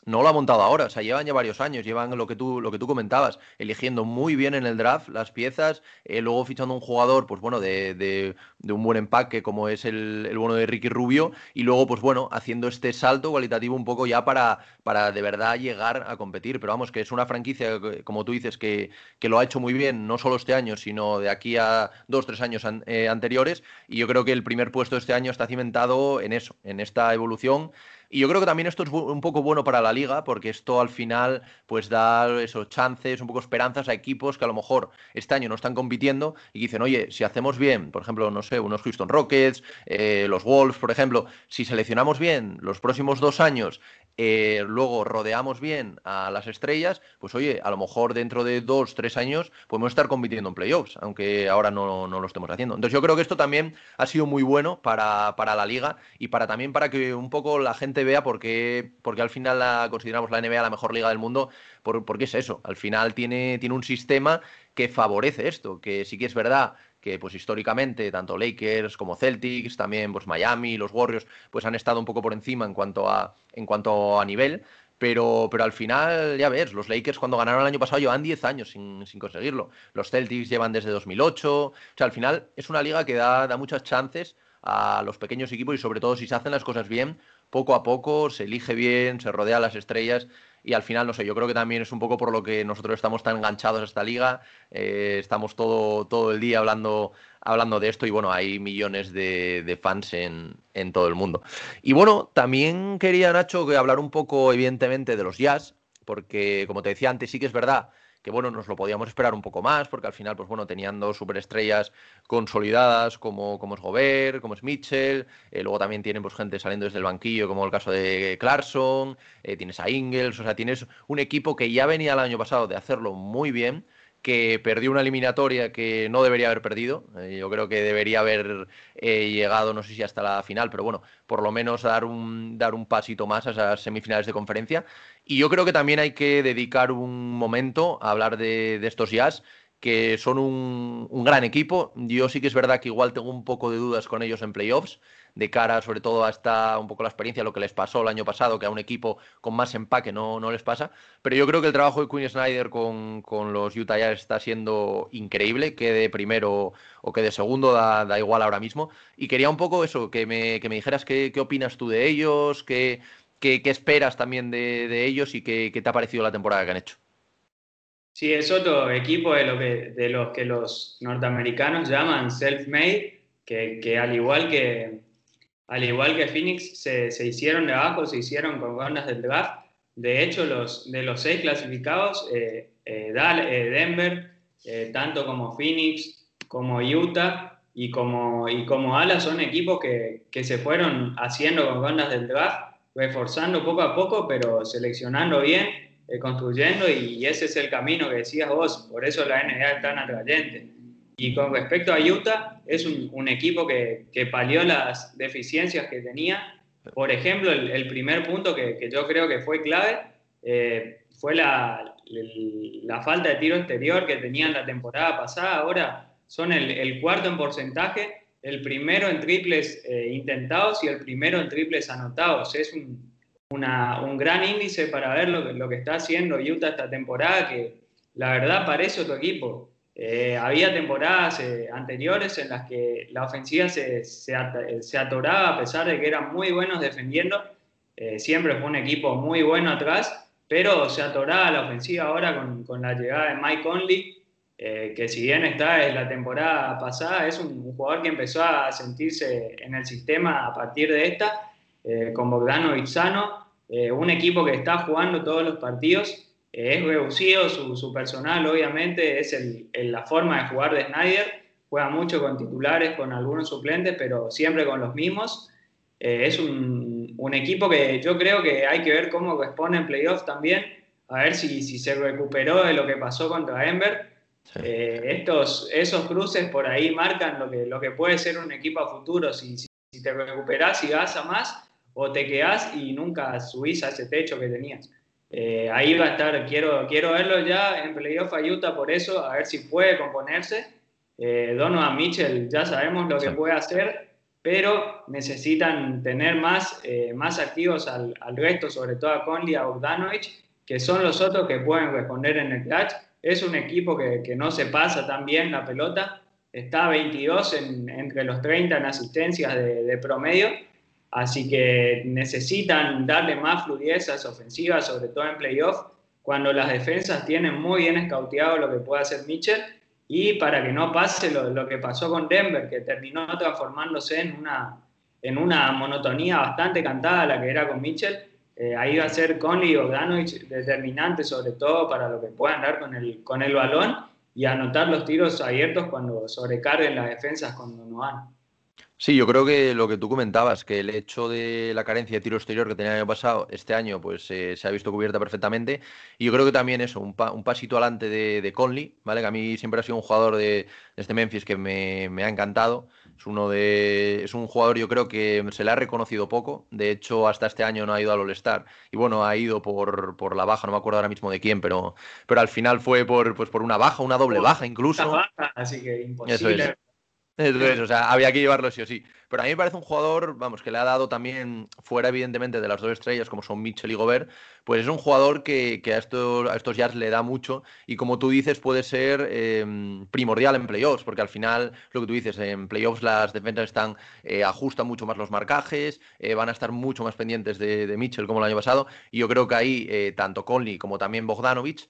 no lo ha montado ahora, o sea, llevan ya varios años, llevan lo que tú, lo que tú comentabas, eligiendo muy bien en el draft las piezas, eh, luego fichando un jugador, pues bueno, de, de, un buen empaque como es el, el, bueno de Ricky Rubio, y luego, pues bueno, haciendo este salto cualitativo un poco ya para, para de verdad llegar a competir. Pero vamos, que es una franquicia, como tú dices, que, que lo ha hecho muy bien, no solo este año, sino de aquí a dos, tres años eh, anteriores, y yo creo que el primer puesto este año está cimentado en eso, en esta evolución y yo creo que también esto es un poco bueno para la liga, porque esto al final pues da esos chances, un poco esperanzas a equipos que a lo mejor este año no están compitiendo y dicen, oye, si hacemos bien, por ejemplo, no sé, unos Houston Rockets, eh, los Wolves, por ejemplo, si seleccionamos bien los próximos dos años eh, luego rodeamos bien a las estrellas, pues oye, a lo mejor dentro de dos, tres años podemos estar compitiendo en playoffs, aunque ahora no, no lo estemos haciendo. Entonces yo creo que esto también ha sido muy bueno para, para la liga y para también para que un poco la gente vea por qué, porque al final la, consideramos la NBA la mejor liga del mundo, por, porque es eso, al final tiene, tiene un sistema que favorece esto, que sí que es verdad que pues históricamente tanto Lakers como Celtics, también pues Miami, los Warriors, pues han estado un poco por encima en cuanto a, en cuanto a nivel, pero, pero al final, ya ves, los Lakers cuando ganaron el año pasado llevan 10 años sin, sin, conseguirlo. Los Celtics llevan desde 2008. O sea, al final es una liga que da, da muchas chances a los pequeños equipos y sobre todo si se hacen las cosas bien, poco a poco se elige bien, se rodea a las estrellas y al final, no sé, yo creo que también es un poco por lo que nosotros estamos tan enganchados a esta liga, eh, estamos todo, todo el día hablando, hablando de esto y bueno, hay millones de, fans en, en, todo el mundo. Y bueno, también quería, Nacho, hablar un poco, evidentemente, de los jazz, porque como te decía antes, sí que es verdad que bueno, nos lo podíamos esperar un poco más, porque al final, pues bueno, tenían dos superestrellas consolidadas como, como es Gobert, como es Mitchell, eh, luego también tienen pues gente saliendo desde el banquillo, como el caso de Clarkson, eh, tienes a Ingles, o sea, tienes un equipo que ya venía el año pasado de hacerlo muy bien, que perdió una eliminatoria que no debería haber perdido. Eh, yo creo que debería haber eh, llegado, no sé si hasta la final, pero bueno, por lo menos dar un, dar un pasito más a esas semifinales de conferencia. Y yo creo que también hay que dedicar un momento a hablar de, de estos jazz que son un, un, gran equipo. Yo sí que es verdad que igual tengo un poco de dudas con ellos en playoffs, de cara sobre todo a esta un poco la experiencia, lo que les pasó el año pasado, que a un equipo con más empaque no, no les pasa. Pero yo creo que el trabajo de Quinn Snyder con, con los Utah Jazz está siendo increíble, que de primero o que de segundo da, da, igual ahora mismo. Y quería un poco eso, que me, que me dijeras qué, qué opinas tú de ellos, qué, qué, qué esperas también de, de ellos y qué, qué te ha parecido la temporada que han hecho. Sí, es otro equipo de, lo que, de los que los norteamericanos llaman self-made, que, que, al igual que, al igual que Phoenix, se, se, hicieron de abajo, se hicieron con rondas del draft. De hecho, los, de los seis clasificados, eh, eh, eh Denver, eh, tanto como Phoenix, como Utah y como, y como Ala, son equipos que, que se fueron haciendo con rondas del draft, reforzando poco a poco, pero seleccionando bien. eh, construyendo y ese es el camino que decías vos, por eso la NBA es tan atrayente. Y con respecto a Utah, es un, equipo que, que, palió las deficiencias que tenía. Por ejemplo, el, primer punto que, yo creo que fue clave eh, fue la, la, falta de tiro exterior que tenían la temporada pasada. Ahora son el, cuarto en porcentaje, el primero en triples eh, intentados y el primero en triples anotados. Es un, un gran índice para ver lo, lo, que está haciendo Utah esta temporada, que la verdad parece otro equipo. Eh, había temporadas eh, anteriores en las que la ofensiva se, se, atoraba a pesar de que eran muy buenos defendiendo. Eh, siempre fue un equipo muy bueno atrás, pero se atoraba la ofensiva ahora con, con la llegada de Mike Conley, que si bien está en la temporada pasada, es un, un, jugador que empezó a sentirse en el sistema a partir de esta, con Bogdanovic sano, eh, un equipo que está jugando todos los partidos, eh, es reducido su, personal, obviamente, es la forma de jugar de Snyder, juega mucho con titulares, con algunos suplentes, pero siempre con los mismos. Eh, es un, equipo que yo creo que hay que ver cómo responde en playoffs también, a ver si, si se recuperó de lo que pasó contra Denver. estos, esos cruces por ahí marcan lo que, lo que puede ser un equipo a futuro. Si, si, si te recuperas y vas a más, o te quedás y nunca subís a ese techo que tenías. Eh, ahí va a estar, quiero, quiero verlo ya en playoff a Utah por eso, a ver si puede componerse. Eh, Donovan Mitchell ya sabemos lo que puede hacer, pero necesitan tener más, eh, más activos al, al, resto, sobre todo a Conley, a Bogdanovich, que son los otros que pueden responder en el clutch. Es un equipo que, que no se pasa tan bien la pelota, está 22 en, entre los 30 en asistencias de, de promedio Así que necesitan darle más fluidez a esa ofensiva, sobre todo en playoff, cuando las defensas tienen muy bien escauteado lo que puede hacer Mitchell y para que no pase lo, que pasó con Denver, que terminó transformándose en una, en una monotonía bastante cantada la que era con Mitchell. Eh, ahí va a ser Conley y Bogdanovich determinante, sobre todo para lo que puedan dar con el, con el balón y anotar los tiros abiertos cuando sobrecarguen las defensas cuando no. Sí, yo creo que lo que tú comentabas, que el hecho de la carencia de tiro exterior que tenía el año pasado, este año pues eh, se ha visto cubierta perfectamente. Y yo creo que también eso, un, pasito adelante de, Conley, ¿vale? Que a mí siempre ha sido un jugador de, este Memphis que me, ha encantado. Es uno de. Es un jugador, yo creo que se le ha reconocido poco. De hecho, hasta este año no ha ido al All-Star. Y bueno, ha ido por, por, la baja, no me acuerdo ahora mismo de quién, pero, pero al final fue por, pues, por una baja, una doble baja incluso. así que imposible o sea, había que llevarlo sí o sí. Pero a mí me parece un jugador, vamos, que le ha dado también, fuera evidentemente de las dos estrellas, como son Mitchell y Gobert, pues es un jugador que, a, estos, a estos Jazz le da mucho y como tú dices, puede ser em, primordial en playoffs, porque al final, lo que tú dices, en playoffs las defensas están, eh, ajustan mucho más los marcajes, eh, van a estar mucho más pendientes de, de, Mitchell como el año pasado, y yo creo que ahí eh, tanto Conley como también Bogdanovich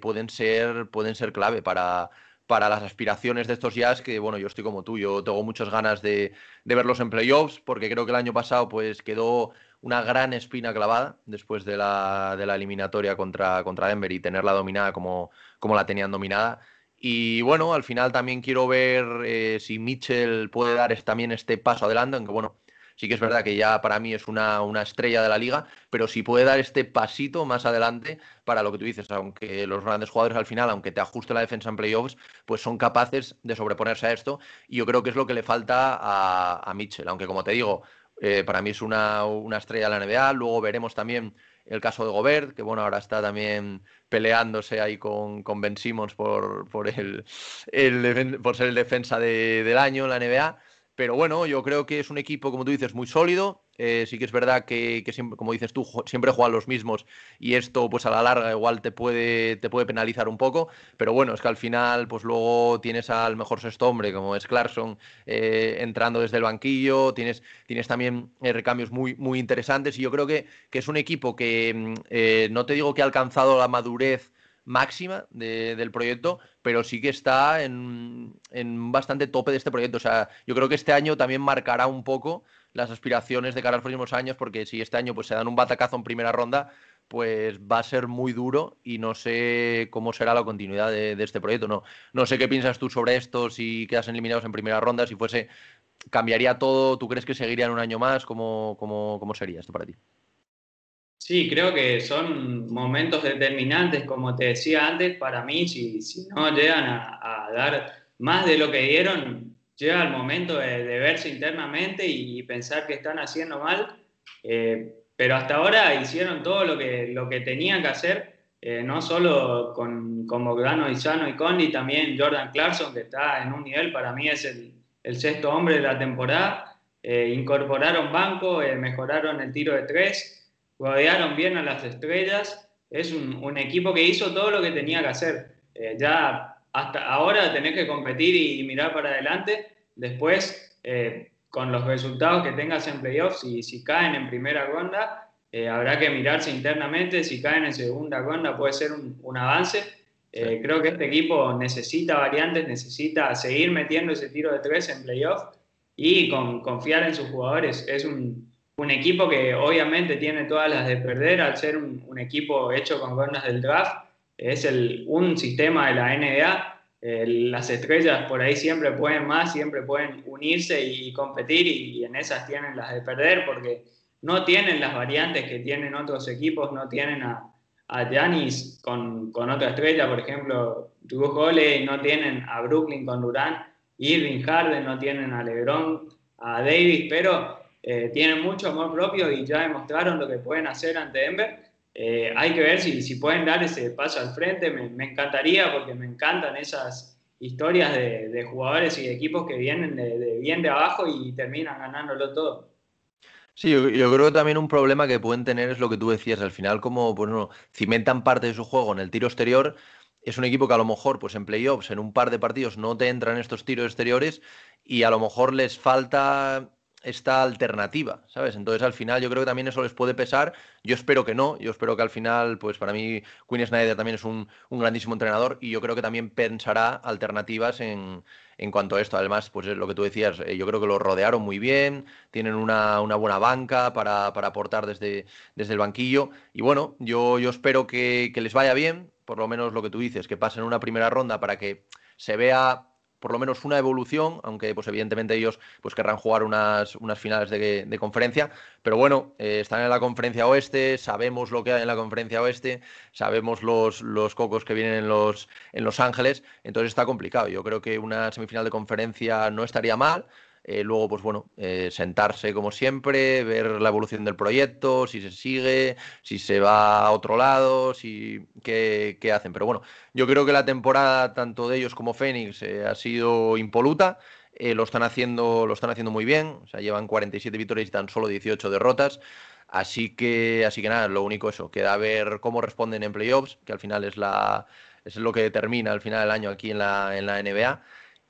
pueden, ser, pueden ser clave para para las aspiraciones de estos Jazz, que bueno, yo estoy como tú, yo tengo muchas ganas de, verlos en playoffs, porque creo que el año pasado pues quedó una gran espina clavada después de la, de la eliminatoria contra, contra Denver y tenerla dominada como, como la tenían dominada. Y bueno, al final también quiero ver eh, si Mitchell puede dar también este paso adelante, aunque bueno, sí que es verdad que ya para mí es una, estrella de la liga, pero si puede dar este pasito más adelante para lo que tú dices, aunque los grandes jugadores al final, aunque te ajuste la defensa en playoffs, pues son capaces de sobreponerse a esto y yo creo que es lo que le falta a, Mitchell, aunque como te digo, eh, para mí es una, estrella de la NBA, luego veremos también el caso de Gobert, que bueno, ahora está también peleándose ahí con, Ben Simmons por, por, el, por ser el defensa del año en la NBA. Pero bueno, yo creo que es un equipo, como tú dices, muy sólido. Eh, sí que es verdad que, siempre, como dices tú, siempre juegan los mismos y esto, pues a la larga, igual te puede, te puede penalizar un poco. Pero bueno, es que al final, pues luego tienes al mejor sexto hombre, como es Clarkson, eh, entrando desde el banquillo. Tienes, tienes también eh, recambios muy, muy interesantes. Y yo creo que, que es un equipo que mm, no te digo que ha alcanzado la madurez máxima del proyecto, pero sí que está en, bastante tope de este proyecto. O sea, yo creo que este año también marcará un poco las aspiraciones de cara a los próximos años, porque si este año pues, se dan un batacazo en primera ronda, pues va a ser muy duro y no sé cómo será la continuidad de, este proyecto. No, no sé qué piensas tú sobre esto, si quedas eliminados en primera ronda, si fuese, cambiaría todo, ¿tú crees que seguirían un año más? ¿Cómo, cómo, cómo sería esto para ti? Sí, creo que son momentos determinantes, como te decía antes, para mí, si, si no llegan a, dar más de lo que dieron, llega el momento de, verse internamente y, pensar que están haciendo mal. Eh, pero hasta ahora hicieron todo lo que, lo que tenían que hacer, eh, no solo con, con Bogdano, Isano y Condi, también Jordan Clarkson, que está en un nivel, para mí es el, el sexto hombre de la temporada. Eh, incorporaron banco, mejoraron el tiro de tres rodearon bien a las estrellas. Es un, equipo que hizo todo lo que tenía que hacer. Eh, ya hasta ahora tenés que competir y, mirar para adelante. Después, eh, con los resultados que tengas en playoffs, y si caen en primera ronda, eh, habrá que mirarse internamente. Si caen en segunda ronda, puede ser un, avance. Creo que este equipo necesita variantes, necesita seguir metiendo ese tiro de tres en playoffs y con, confiar en sus jugadores. Es un, un equipo que obviamente tiene todas las de perder al ser un, equipo hecho con rondas del draft. Es el, un sistema de la NBA. las estrellas por ahí siempre pueden más, siempre pueden unirse y, competir y, en esas tienen las de perder porque no tienen las variantes que tienen otros equipos, no tienen a, a con, con, otra estrella, por ejemplo, Drew Holiday, no tienen a Brooklyn con Durant, Irving Harden, no tienen a LeBron, a Davis, pero eh, tienen mucho amor propio y ya demostraron lo que pueden hacer ante Denver. Eh, hay que ver si, si, pueden dar ese paso al frente. Me, encantaría porque me encantan esas historias de, jugadores y de equipos que vienen de, bien de abajo y terminan ganándolo todo. Sí, yo, creo que también un problema que pueden tener es lo que tú decías. Al final, como bueno, cimentan parte de su juego en el tiro exterior, es un equipo que a lo mejor pues en playoffs, en un par de partidos, no te entran estos tiros exteriores y a lo mejor les falta esta alternativa, ¿sabes? Entonces al final yo creo que también eso les puede pesar. Yo espero que no, yo espero que al final, pues para mí Quinn Snyder también es un, grandísimo entrenador y yo creo que también pensará alternativas en, en cuanto a esto. Además, pues es lo que tú decías, eh, yo creo que lo rodearon muy bien, tienen una, buena banca para, para, aportar desde, desde el banquillo y bueno, yo, yo espero que, que les vaya bien, por lo menos lo que tú dices, que pasen una primera ronda para que se vea por lo menos una evolución, aunque pues evidentemente ellos pues querrán jugar unas, unas finales de, conferencia, pero bueno, eh, están en la conferencia oeste, sabemos lo que hay en la conferencia oeste, sabemos los, los cocos que vienen en los, en Los Ángeles, entonces está complicado. Yo creo que una semifinal de conferencia no estaría mal, eh, luego, pues bueno, eh, sentarse como siempre, ver la evolución del proyecto, si se sigue, si se va a otro lado, si qué, hacen. Pero bueno, yo creo que la temporada tanto de ellos como Fénix eh, ha sido impoluta. lo, están haciendo, lo están haciendo muy bien. O llevan 47 victorias y tan solo 18 derrotas. Así que, así que nada, lo único eso, queda ver cómo responden en playoffs, que al final es la es lo que determina al final del año aquí en la, en la NBA.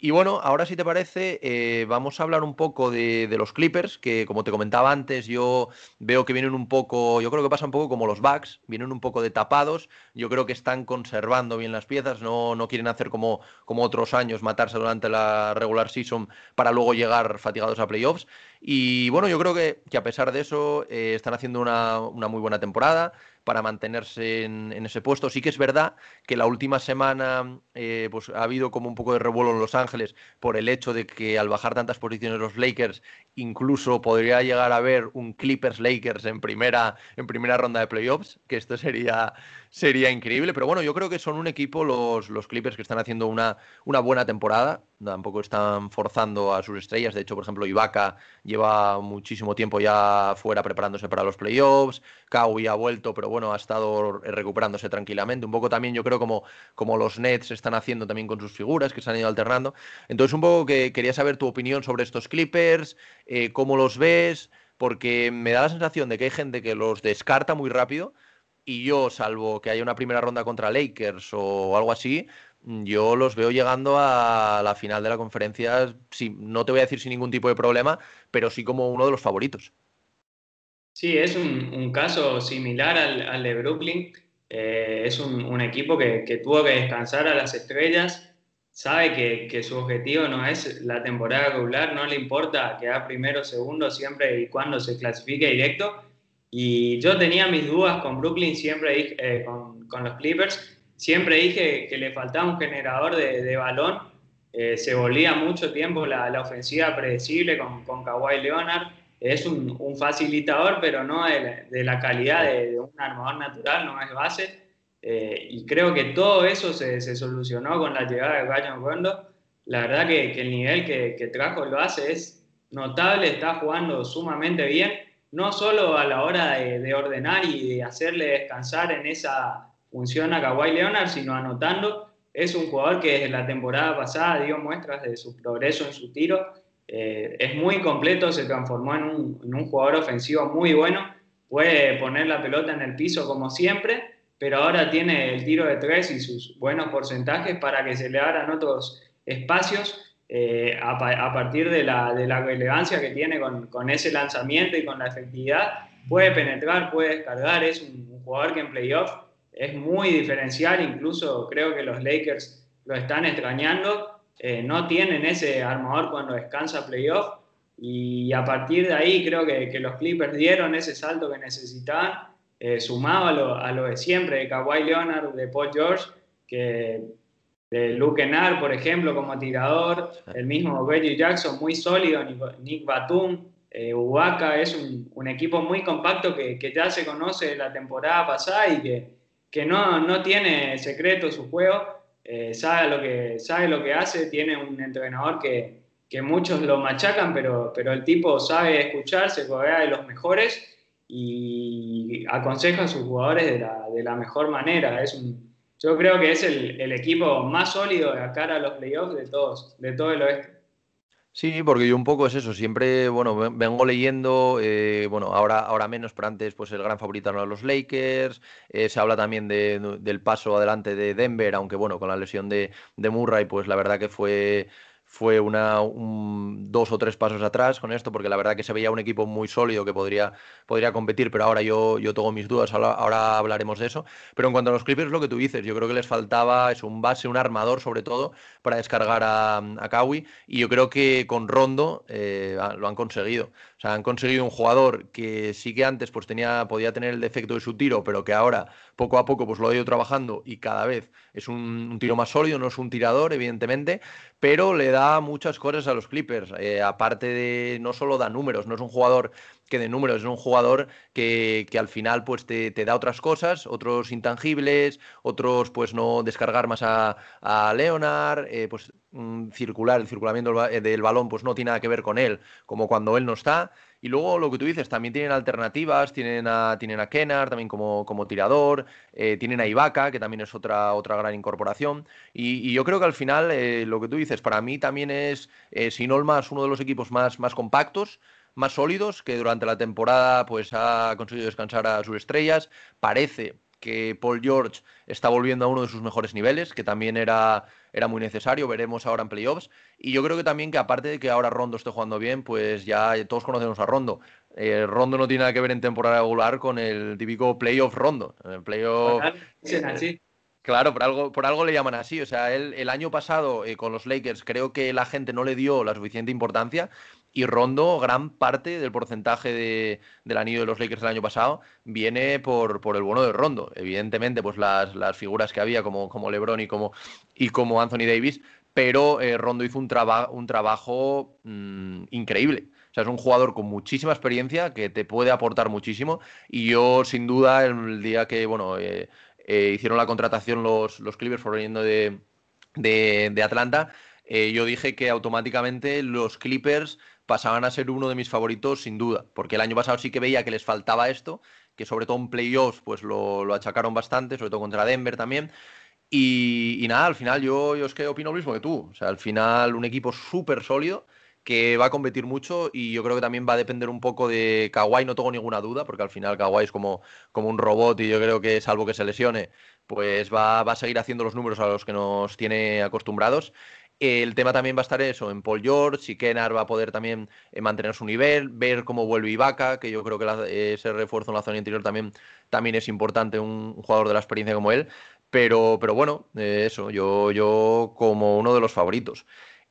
Y bueno, ahora si te parece, eh, vamos a hablar un poco de, los Clippers, que como te comentaba antes, yo veo que vienen un poco, yo creo que pasa un poco como los Bucks, vienen un poco de tapados, yo creo que están conservando bien las piezas, no, no quieren hacer como, como otros años, matarse durante la regular season para luego llegar fatigados a playoffs. Y bueno, yo creo que, a pesar de eso, eh, están haciendo una, una muy buena temporada para mantenerse en, ese puesto. Sí que es verdad que la última semana eh, pues, ha habido como un poco de revuelo en Los Ángeles por el hecho de que al bajar tantas posiciones los Lakers, incluso podría llegar a haber un Clippers Lakers en primera, en primera ronda de playoffs, que esto sería sería increíble. Pero bueno, yo creo que son un equipo los, los Clippers que están haciendo una, una buena temporada. Tampoco están forzando a sus estrellas. De hecho, por ejemplo, Ibaka lleva muchísimo tiempo ya fuera preparándose para los playoffs. Kawhi ha vuelto, pero bueno, ha estado recuperándose tranquilamente. Un poco también, yo creo, como, como los Nets están haciendo también con sus figuras, que se han ido alternando. Entonces, un poco que quería saber tu opinión sobre estos Clippers, eh, cómo los ves, porque me da la sensación de que hay gente que los descarta muy rápido y yo, salvo que haya una primera ronda contra Lakers o algo así, yo los veo llegando a la final de la conferencia, no te voy a decir sin ningún tipo de problema, pero sí como uno de los favoritos. Sí, es un, caso similar al, de Brooklyn. Eh, es un, equipo que, tuvo que descansar a las estrellas, sabe que, su objetivo no es la temporada regular, no le importa quedar primero segundo siempre y cuando se clasifique directo y yo tenía mis dudas con Brooklyn, siempre eh, con, los Clippers, siempre dije que le faltaba un generador de, balón. Eh, se volvía mucho tiempo la, la, ofensiva predecible con, con Kawhi Leonard. Es un, facilitador, pero no de, la calidad de, un armador natural, no es base. Eh, y creo que todo eso se, solucionó con la llegada de Ryan Rondo. La verdad que, el nivel que, trajo lo hace es notable, está jugando sumamente bien, no solo a la hora de, ordenar y de hacerle descansar en esa función a Kawhi Leonard, sino anotando. Es un jugador que desde la temporada pasada dio muestras de su progreso en su tiro eh, es muy completo, se transformó en un, jugador ofensivo muy bueno, puede poner la pelota en el piso como siempre, pero ahora tiene el tiro de tres y sus buenos porcentajes para que se le abran otros espacios eh, a, partir de la, relevancia que tiene con, ese lanzamiento y con la efectividad. Puede penetrar, puede descargar, es un, un jugador que en playoff es muy diferencial, incluso creo que los Lakers lo están extrañando eh, no tienen ese armador cuando descansa playoff. Y a partir de ahí creo que, los Clippers dieron ese salto que necesitaban, eh, sumado a lo, de siempre, de Kawhi Leonard, de Paul George, que de Luke Kennard, por ejemplo, como tirador, el mismo Reggie Jackson, muy sólido, Nick Batum, eh, es un, equipo muy compacto que, ya se conoce de la temporada pasada y que, que no, no tiene secreto su juego eh, sabe, lo que, sabe lo que hace, tiene un entrenador que, muchos lo machacan, pero, pero el tipo sabe escuchar, se de los mejores y aconseja a sus jugadores de la, mejor manera. Es un, yo creo que es el, equipo más sólido de cara a los playoffs de todos, de todo el oeste. Sí, porque yo un poco es eso, siempre, bueno, vengo leyendo, eh, bueno, ahora, ahora menos, pero antes, pues el gran favorito eran los Lakers, eh, se habla también del paso adelante de Denver, aunque bueno, con la lesión de, de Murray, pues la verdad que fue fue una, dos o tres pasos atrás con esto, porque la verdad que se veía un equipo muy sólido que podría, podría competir, pero ahora yo, yo tengo mis dudas, ahora, hablaremos de eso. Pero en cuanto a los Clippers, lo que tú dices, yo creo que les faltaba es un base, un armador sobre todo, para descargar a, a Kawi, y yo creo que con Rondo eh, lo han conseguido. O sea, han conseguido un jugador que sí que antes pues tenía, podía tener el defecto de su tiro, pero que ahora poco a poco pues lo ha ido trabajando y cada vez es un, tiro más sólido, no es un tirador, evidentemente, pero le da muchas cosas a los Clippers. Eh, aparte de, no solo da números, no es un jugador que de números, es un jugador que, al final pues te, da otras cosas, otros intangibles, otros pues no descargar más a, a Leonard, eh, pues mm, circular, el circulamiento del, del balón pues no tiene nada que ver con él, como cuando él no está. Y luego lo que tú dices, también tienen alternativas, tienen a, tienen a Kenar también como, como tirador, eh, tienen a Ibaka, que también es otra, otra gran incorporación. Y, yo creo que al final eh, lo que tú dices, para mí también es, eh, si no el más, uno de los equipos más, más compactos, más sólidos, que durante la temporada pues ha conseguido descansar a sus estrellas. Parece que Paul George está volviendo a uno de sus mejores niveles, que también era, era muy necesario, veremos ahora en playoffs. Y yo creo que también que aparte de que ahora Rondo esté jugando bien, pues ya todos conocemos a Rondo. Eh, Rondo no tiene nada que ver en temporada regular con el típico playoff Rondo. El playoff... Claro, por algo, por algo le llaman así. O sea, él, el año pasado eh, con los Lakers creo que la gente no le dio la suficiente importancia y Rondo, gran parte del porcentaje de, del anillo de los Lakers del año pasado viene por, por el bono de Rondo. Evidentemente, pues las, las figuras que había como, como LeBron y como, y como Anthony Davis, pero eh, Rondo hizo un, un trabajo mm, increíble. O sea, es un jugador con muchísima experiencia que te puede aportar muchísimo y yo sin duda el día que, bueno... Eh, eh, hicieron la contratación los, los Clippers proveniendo de, de, Atlanta, eh, yo dije que automáticamente los Clippers pasaban a ser uno de mis favoritos sin duda, porque el año pasado sí que veía que les faltaba esto, que sobre todo en playoffs pues lo, achacaron bastante, sobre todo contra Denver también. Y, nada, al final yo, yo es que opino lo mismo que tú. O sea, al final un equipo súper sólido que va a competir mucho y yo creo que también va a depender un poco de Kawhi, no tengo ninguna duda, porque al final Kawhi es como, como un robot y yo creo que salvo que se lesione, pues va, va a seguir haciendo los números a los que nos tiene acostumbrados. El tema también va a estar eso, en Paul George, y Kenar va a poder también eh, mantener su nivel, ver cómo vuelve Ibaka, que yo creo que ese refuerzo en la zona interior también, también es importante, un, jugador de la experiencia como él. Pero, pero bueno, eh, eso, yo, yo como uno de los favoritos.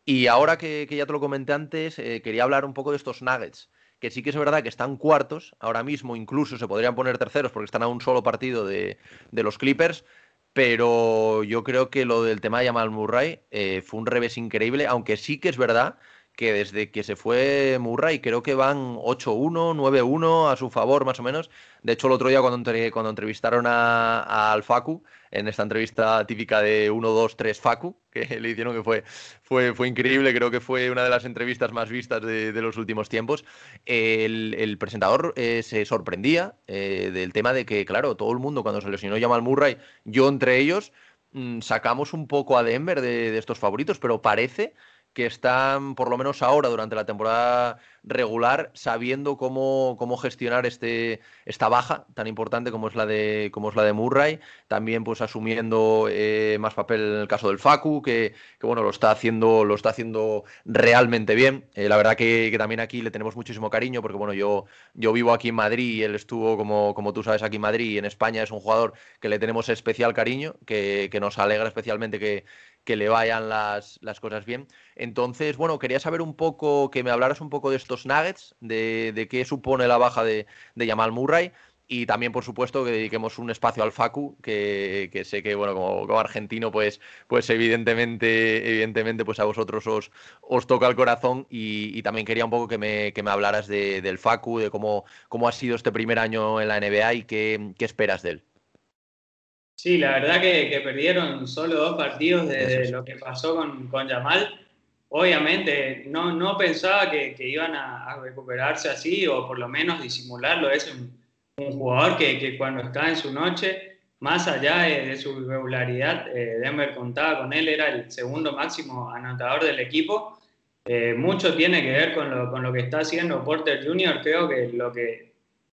Y ahora que, ya te lo comenté antes, eh, quería hablar un poco de estos Nuggets, que sí que es verdad que están cuartos, ahora mismo incluso se podrían poner terceros porque están a un solo partido de, los Clippers, pero yo creo que lo del tema de Jamal Murray eh, fue un revés increíble, aunque sí que es verdad que desde que se fue Murray creo que van 8-1, 9-1 a su favor más o menos. De hecho, el otro día cuando, cuando entrevistaron a, al Facu, en esta entrevista típica de 1, 2, 3 Facu, que le hicieron que fue, fue, fue increíble, creo que fue una de las entrevistas más vistas de, los últimos tiempos, el, presentador eh, se sorprendía eh, del tema de que, claro, todo el mundo cuando se lesionó Jamal Murray, yo entre ellos, mm, sacamos un poco a Denver de, de estos favoritos, pero parece que están, por lo menos ahora, durante la temporada regular, sabiendo cómo, cómo gestionar este, esta baja tan importante como es la de, como es la de Murray. También, pues, asumiendo eh, más papel en el caso del Facu, que, bueno, lo está haciendo, lo está haciendo realmente bien. Eh, la verdad que, también aquí le tenemos muchísimo cariño, porque bueno, yo, yo vivo aquí en Madrid y él estuvo, como, como tú sabes, aquí en Madrid y en España es un jugador que le tenemos especial cariño, que, que nos alegra especialmente que, que le vayan las, cosas bien. Entonces, bueno, quería saber un poco, que me hablaras un poco de estos nuggets, de, qué supone la baja de, de Jamal Murray y también, por supuesto, que dediquemos un espacio al Facu, que, sé que, bueno, como, argentino, pues, pues evidentemente, evidentemente, pues a vosotros os, os toca el corazón y, también quería un poco que me, que me hablaras del Facu, de cómo, cómo ha sido este primer año en la NBA y qué, qué esperas de él. Sí, la verdad que, perdieron solo dos partidos de lo que pasó con, con Yamal. Obviamente no, no pensaba que, iban a, recuperarse así o por lo menos disimularlo. Es un, jugador que, cuando está en su noche, más allá de, su irregularidad, eh, Denver contaba con él, era el segundo máximo anotador del equipo. Eh, mucho tiene que ver con lo, con lo que está haciendo Porter Jr. Creo que lo que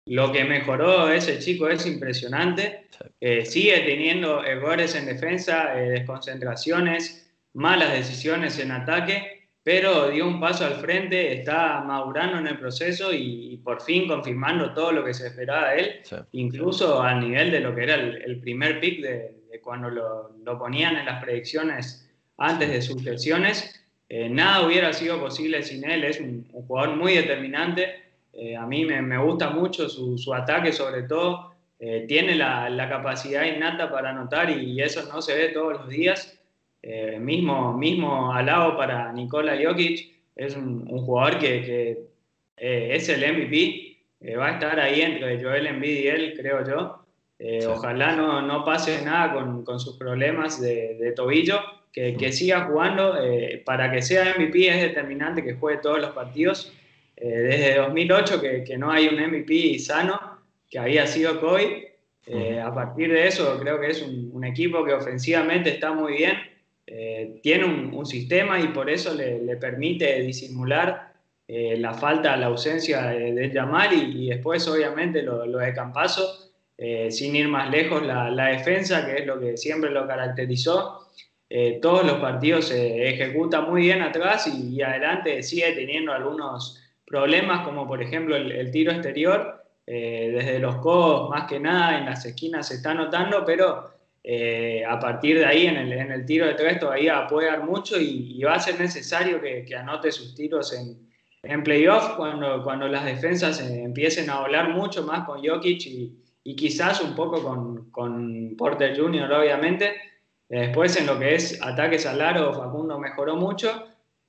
lo que mejoró ese chico es impresionante. Eh, sigue teniendo errores en defensa, eh, desconcentraciones, malas decisiones en ataque, pero dio un paso al frente, está madurando en el proceso y, por fin confirmando todo lo que se esperaba de él, incluso a nivel de lo que era el, primer pick de, cuando lo, ponían en las predicciones antes de sus lesiones. Eh, nada hubiera sido posible sin él, es un jugador muy determinante eh, a mí me, gusta mucho su, ataque, sobre todo. Eh, tiene la, capacidad innata para anotar y, eso no se ve todos los días. Eh, mismo, mismo al lado para Nikola Jokic, es un, jugador que, es el MVP. va a estar ahí entre Joel Embiid y él, creo yo. Ojalá no, no, pase nada con, con sus problemas de, de tobillo, que, que, siga jugando. para que sea MVP es determinante que juegue todos los partidos eh, desde 2008 que, que, no hay un MVP sano, que había sido Coy. Eh, a partir de eso creo que es un, equipo que ofensivamente está muy bien, eh, tiene un, sistema y por eso le, le permite disimular la falta, la ausencia de, de Yamal y, después obviamente lo, lo de Campaso, sin ir más lejos la, la, defensa, que es lo que siempre lo caracterizó. todos los partidos se ejecuta muy bien atrás y, y adelante sigue teniendo algunos problemas como por ejemplo el, tiro exterior, eh, desde los codos más que nada en las esquinas se está notando, pero eh, a partir de ahí en el, en el, tiro de tres todavía puede dar mucho y, va a ser necesario que, que anote sus tiros en, en playoff cuando, cuando las defensas empiecen a volar mucho más con Jokic y, y quizás un poco con, con, Porter Jr. obviamente. Después en lo que es ataques al aro, Facundo mejoró mucho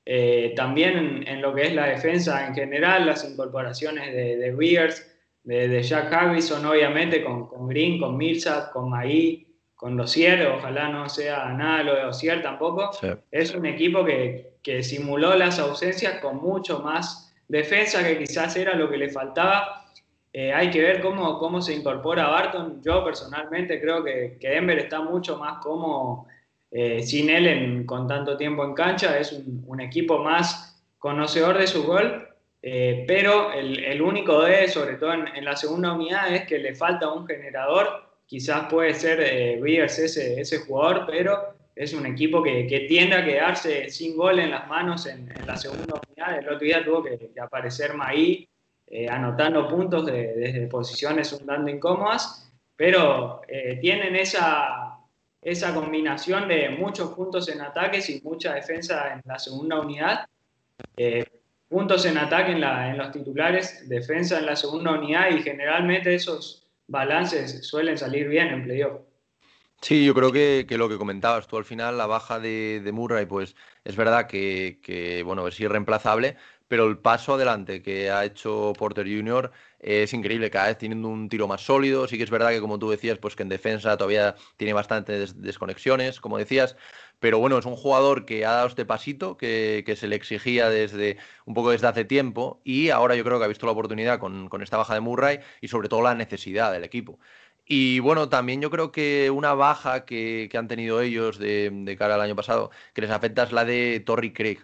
eh, también en, lo que es la defensa en general, las incorporaciones de, de de, Jack Harrison, obviamente, con, con Green, con Millsap, con Maí, con Dossier, ojalá no sea nada lo de Dossier tampoco. Es un equipo que, que, simuló las ausencias con mucho más defensa, que quizás era lo que le faltaba. Eh, hay que ver cómo, cómo se incorpora Barton. Yo personalmente creo que, que Denver está mucho más como eh, sin él con tanto tiempo en cancha, es un, equipo más conocedor de su gol, eh, pero el, único de, sobre todo en, la segunda unidad, es que le falta un generador. Quizás puede ser eh, ese, ese jugador, pero es un equipo que, que, tiende a quedarse sin gol en las manos en, la segunda unidad. El otro día tuvo que, aparecer Maí eh, anotando puntos desde posiciones un tanto incómodas, pero tienen esa, esa combinación de muchos puntos en ataques y mucha defensa en la segunda unidad. Eh, puntos en ataque en, en, los titulares, defensa en la segunda unidad y generalmente esos balances suelen salir bien en playoff. Sí, yo creo que, lo que comentabas tú al final, la baja de, Murray, pues es verdad que, bueno, es irreemplazable, pero el paso adelante que ha hecho Porter Jr. es increíble, cada vez teniendo un tiro más sólido. Sí que es verdad que, como tú decías, pues que en defensa todavía tiene bastantes desconexiones, como decías, pero bueno, es un jugador que ha dado este pasito que, se le exigía desde un poco desde hace tiempo y ahora yo creo que ha visto la oportunidad con, esta baja de Murray y sobre todo la necesidad del equipo. Y bueno, también yo creo que una baja que, han tenido ellos de, de, cara al año pasado, que les afecta es la de Torrey Craig.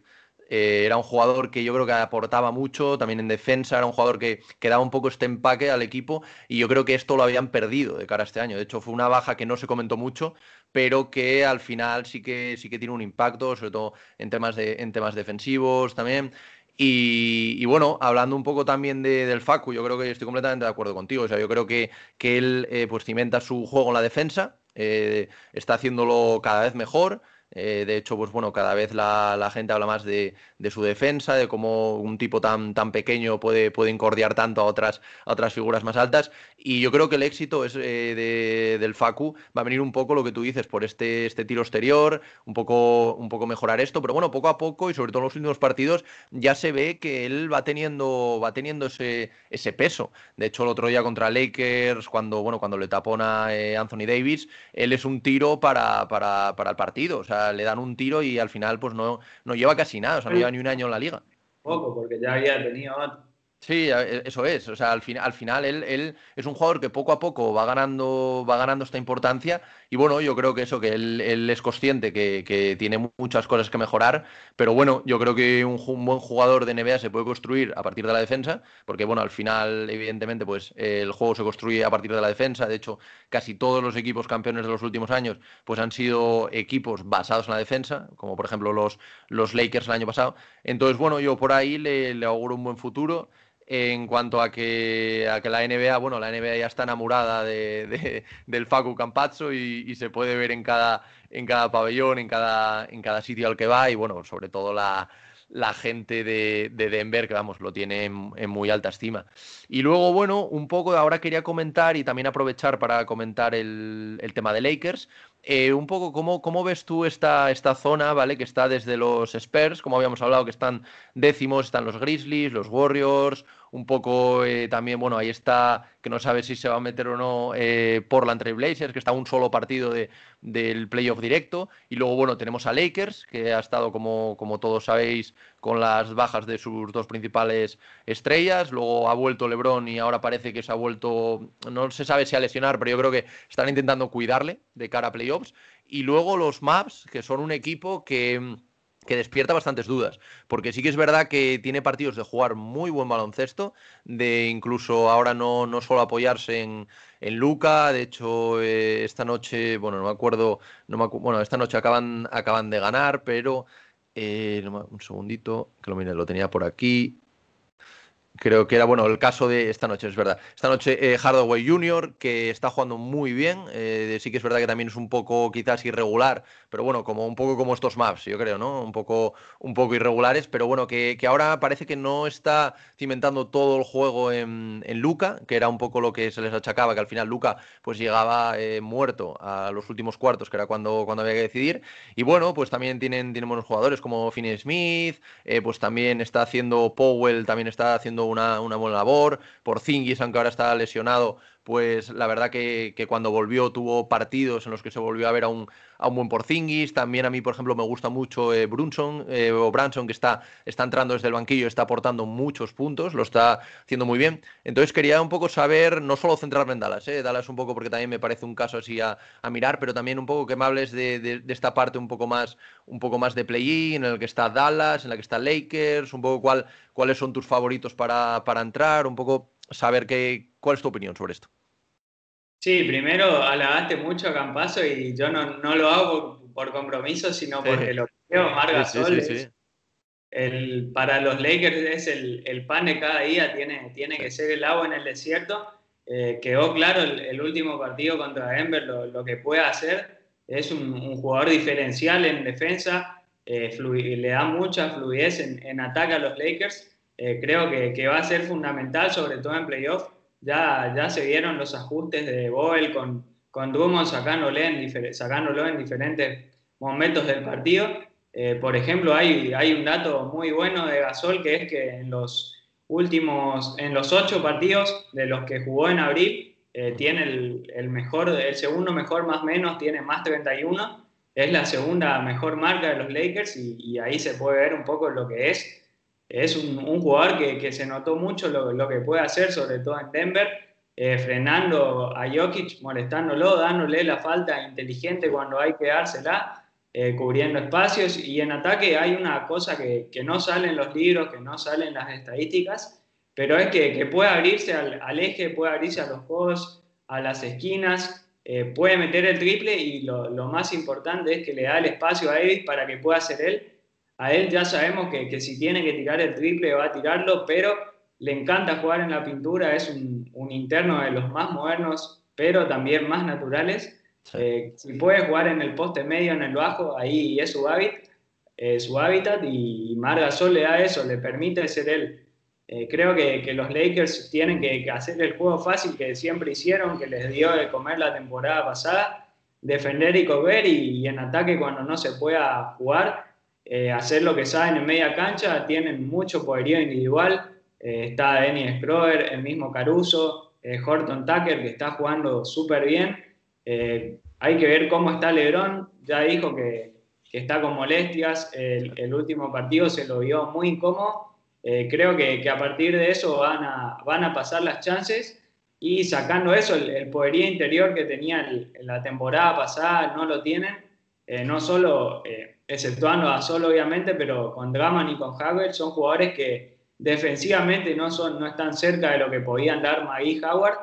Eh, era un jugador que yo creo que aportaba mucho, también en defensa, era un jugador que, daba un poco este empaque al equipo y yo creo que esto lo habían perdido de cara a este año. De hecho, fue una baja que no se comentó mucho, pero que al final sí que, sí que tiene un impacto, sobre todo en temas, de, en temas defensivos también. Y, bueno, hablando un poco también del Facu, yo creo que estoy completamente de acuerdo contigo. O sea, yo creo que, que él eh, pues cimenta su juego en la defensa, eh, está haciéndolo cada vez mejor. Eh, de hecho, pues bueno, cada vez la, gente habla más de, su defensa, de cómo un tipo tan, tan pequeño puede, puede incordiar tanto a otras, otras figuras más altas. Y yo creo que el éxito es, eh, del Facu va a venir un poco lo que tú dices, por este, este tiro exterior, un poco, un poco mejorar esto, pero bueno, poco a poco y sobre todo en los últimos partidos ya se ve que él va teniendo, va teniendo ese, ese peso. De hecho, el otro día contra Lakers, cuando, bueno, cuando le tapona eh, Anthony Davis, él es un tiro para, para, para el partido. O sea, le dan un tiro y al final pues no, no lleva casi nada, o sea, no lleva ni un año en la liga. Poco, porque ya había tenido Sí, e, eso es. O sea, al, al final él, él, es un jugador que poco a poco va ganando, va ganando esta importancia. Y bueno, yo creo que eso, que él, es consciente que, tiene muchas cosas que mejorar. Pero bueno, yo creo que un, buen jugador de NBA se puede construir a partir de la defensa. Porque bueno, al final, evidentemente, pues el juego se construye a partir de la defensa. De hecho, casi todos los equipos campeones de los últimos años, pues han sido equipos basados en la defensa, como por ejemplo los, los Lakers el año pasado. Entonces, bueno, yo por ahí le, le auguro un buen futuro en cuanto a que, a que la NBA, bueno, la NBA ya está enamorada de, del Facu Campazzo y, se puede ver en cada, en cada pabellón, en cada, en cada sitio al que va y bueno, sobre todo la, la gente de, Denver, que vamos, lo tiene en, muy alta estima. Y luego, bueno, un poco ahora quería comentar y también aprovechar para comentar el, tema de Lakers. Eh, un poco cómo, cómo, ves tú esta, esta zona, ¿vale? Que está desde los Spurs, como habíamos hablado, que están décimos, están los Grizzlies, los Warriors, un poco eh, también, bueno, ahí está, que no sabe si se va a meter o no eh, Portland Trail Blazers, que está un solo partido de, del playoff directo. Y luego, bueno, tenemos a Lakers, que ha estado, como, como todos sabéis, con las bajas de sus dos principales estrellas. Luego ha vuelto LeBron y ahora parece que se ha vuelto, no se sabe si a lesionar, pero yo creo que están intentando cuidarle de cara a playoff y luego los Maps, que son un equipo que, despierta bastantes dudas, porque sí que es verdad que tiene partidos de jugar muy buen baloncesto, de incluso ahora no, no solo apoyarse en, en Luca, de hecho eh, esta noche, bueno, no me acuerdo, no me bueno, esta noche acaban, acaban de ganar, pero eh, un segundito, que lo mire, lo tenía por aquí, Creo que era, bueno, el caso de esta noche, es verdad. Esta noche eh, Hardaway Jr., que está jugando muy bien. Eh, sí que es verdad que también es un poco quizás irregular, pero bueno, como un poco como estos maps, yo creo, ¿no? Un poco, un poco irregulares, pero bueno, que, ahora parece que no está cimentando todo el juego en, en, Luca, que era un poco lo que se les achacaba, que al final Luca pues llegaba eh, muerto a los últimos cuartos, que era cuando, cuando había que decidir. Y bueno, pues también tienen, tienen buenos jugadores como Finney Smith, pues también está haciendo Powell, también está haciendo una, buena labor. Por Zingis, aunque ahora está lesionado, pues la verdad que, cuando volvió tuvo partidos en los que se volvió a ver a un, a un buen Porzingis. También a mí, por ejemplo, me gusta mucho eh, Brunson eh, o Branson, que está, está entrando desde el banquillo, está aportando muchos puntos, lo está haciendo muy bien. Entonces quería un poco saber, no solo centrarme en Dallas, eh, Dallas un poco porque también me parece un caso así a, mirar, pero también un poco que me hables de, esta parte un poco más, un poco más de play-in, en el que está Dallas, en la que está Lakers, un poco cuál, cuáles son tus favoritos para, para entrar, un poco saber qué, cuál es tu opinión sobre esto. Sí, primero alabaste mucho a Campazo y yo no, no lo hago por, compromiso, sino porque lo creo. Marga Sol el, para los Lakers es el, el, pan de cada día, tiene, tiene que ser el agua en el desierto. Eh, quedó claro el, último partido contra Denver, lo, lo que puede hacer. Es un, jugador diferencial en defensa, eh, le da mucha fluidez en, en, ataque a los Lakers. Eh, creo que, que va a ser fundamental, sobre todo en playoff ya, ya se vieron los ajustes de Boel con, con Drummond sacándole en, sacándolo en diferentes momentos del partido. Eh, por ejemplo, hay, hay un dato muy bueno de Gasol que es que en los últimos, en los ocho partidos de los que jugó en abril, eh, tiene el, mejor, el segundo mejor más menos, tiene más 31, es la segunda mejor marca de los Lakers y, ahí se puede ver un poco lo que es. Es un, jugador que, que, se notó mucho lo, lo, que puede hacer, sobre todo en Denver, eh, frenando a Jokic, molestándolo, dándole la falta inteligente cuando hay que dársela, eh, cubriendo espacios. Y en ataque hay una cosa que, que, no sale en los libros, que no sale en las estadísticas, pero es que, que puede abrirse al, eje, puede abrirse a los juegos, a las esquinas, eh, puede meter el triple y lo, lo, más importante es que le da el espacio a Davis para que pueda hacer él. A él ya sabemos que, que si tiene que tirar el triple va a tirarlo, pero le encanta jugar en la pintura, es un, un interno de los más modernos, pero también más naturales. Eh, si puede jugar en el poste medio, en el bajo, ahí es su hábitat, eh, su hábitat y Margasol le da eso, le permite ser él. Eh, creo que, que, los Lakers tienen que, hacer el juego fácil que siempre hicieron, que les dio de comer la temporada pasada, defender y comer y, en ataque cuando no se pueda jugar, eh, hacer lo que saben en media cancha, tienen mucho poderío individual, eh, está Dennis Schroeder, el mismo Caruso, Horton Tucker que está jugando súper bien, hay que ver cómo está Lebron, ya dijo que, que está con molestias, el, el último partido se lo vio muy incómodo, eh, creo que, a partir de eso van a, van a pasar las chances. Y sacando eso, el, poderío interior que tenían en la temporada pasada no lo tienen, eh, no solo, eh, exceptuando a Solo obviamente, pero con Draman y con Howard son jugadores que defensivamente no, son, no están cerca de lo que podían dar Magui Howard,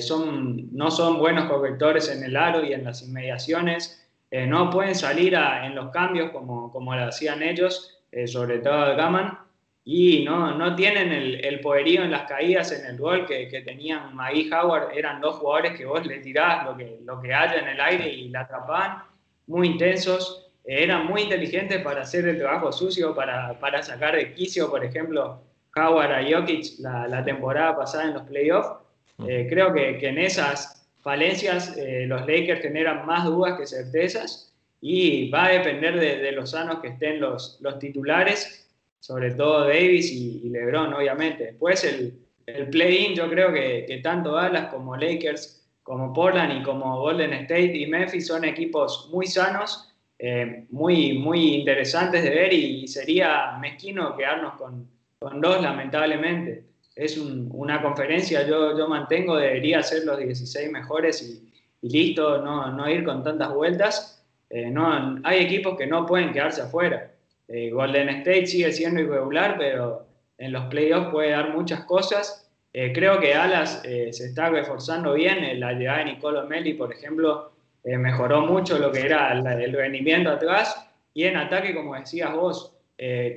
son, no son buenos correctores en el aro y en las inmediaciones, no pueden salir en los cambios como, como lo hacían ellos, sobre todo Gaman, y no, no tienen el, el, poderío en las caídas en el gol que, que tenían Maggie Howard. Eran dos jugadores que vos le tirás lo que, lo que haya en el aire y la atrapaban, muy intensos. Eran muy inteligentes para hacer el trabajo sucio, para, para sacar de quicio, por ejemplo, Howard a Jokic la, la temporada pasada en los playoffs. Eh, creo que, que, en esas falencias eh, los Lakers generan más dudas que certezas y va a depender de, de los sanos que estén los, los titulares sobre todo Davis y, LeBron, obviamente. Después el, el play-in, yo creo que, que, tanto Dallas como Lakers, como Portland y como Golden State y Memphis son equipos muy sanos, eh, muy, muy interesantes de ver y, sería mezquino quedarnos con, con dos, lamentablemente. Es una conferencia, yo, yo mantengo, debería ser los 16 mejores y, listo, no, no, ir con tantas vueltas. Eh, no, hay equipos que no pueden quedarse afuera. Eh, Golden State sigue siendo irregular, pero en los playoffs puede dar muchas cosas. Eh, creo que Dallas eh, se está reforzando bien. La llegada de Nicolo Melli, por ejemplo, mejoró mucho lo que era el, rendimiento atrás. Y en ataque, como decías vos,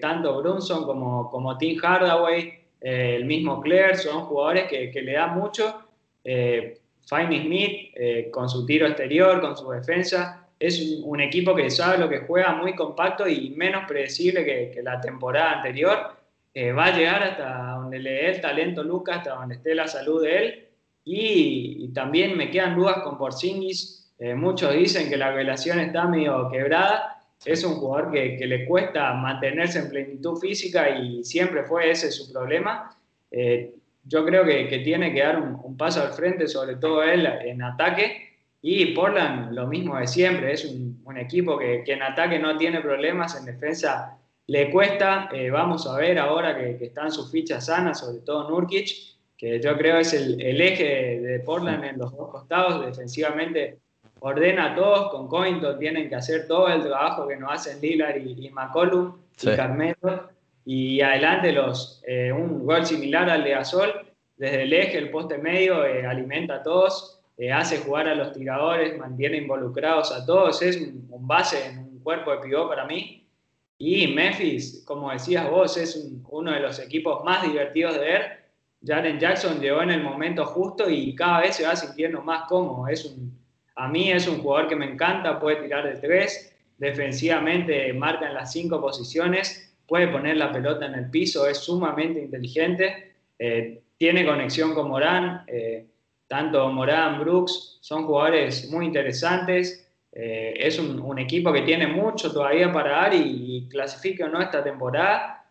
tanto Brunson como, como Tim Hardaway, el mismo Claire, son jugadores que, que le dan mucho. Finney Smith, con su tiro exterior, con su defensa, es un, equipo que sabe lo que juega, muy compacto y menos predecible que, la temporada anterior. Eh, va a llegar hasta donde le dé el talento Lucas, hasta donde esté la salud de él. Y, también me quedan dudas con Porzingis. Eh, muchos dicen que la relación está medio quebrada. Es un jugador que, le cuesta mantenerse en plenitud física y siempre fue ese su problema. Eh, yo creo que, tiene que dar un, un, paso al frente, sobre todo él en ataque, y Portland, lo mismo de siempre, es un, equipo que, en ataque no tiene problemas, en defensa le cuesta. Eh, vamos a ver ahora que, están sus fichas sanas, sobre todo Nurkic, que yo creo es el, eje de Portland en los dos costados. Defensivamente ordena a todos, con Covington tienen que hacer todo el trabajo que nos hacen Lillard y, McCollum y Carmelo. Y adelante los, eh, un gol similar al de Gasol, desde el eje, el poste medio, eh, alimenta a todos eh, hace jugar a los tiradores, mantiene involucrados a todos, es un, base en un cuerpo de pivot para mí. Y Memphis, como decías vos, es uno de los equipos más divertidos de ver. Jaren Jackson llegó en el momento justo y cada vez se va sintiendo más cómodo. Es un, a mí es un jugador que me encanta, puede tirar de tres, defensivamente marca en las cinco posiciones, puede poner la pelota en el piso, es sumamente inteligente, eh, tiene conexión con Morán. Eh, tanto Morán, Brooks, son jugadores muy interesantes. Eh, es un, equipo que tiene mucho todavía para dar y, clasifique o no esta temporada,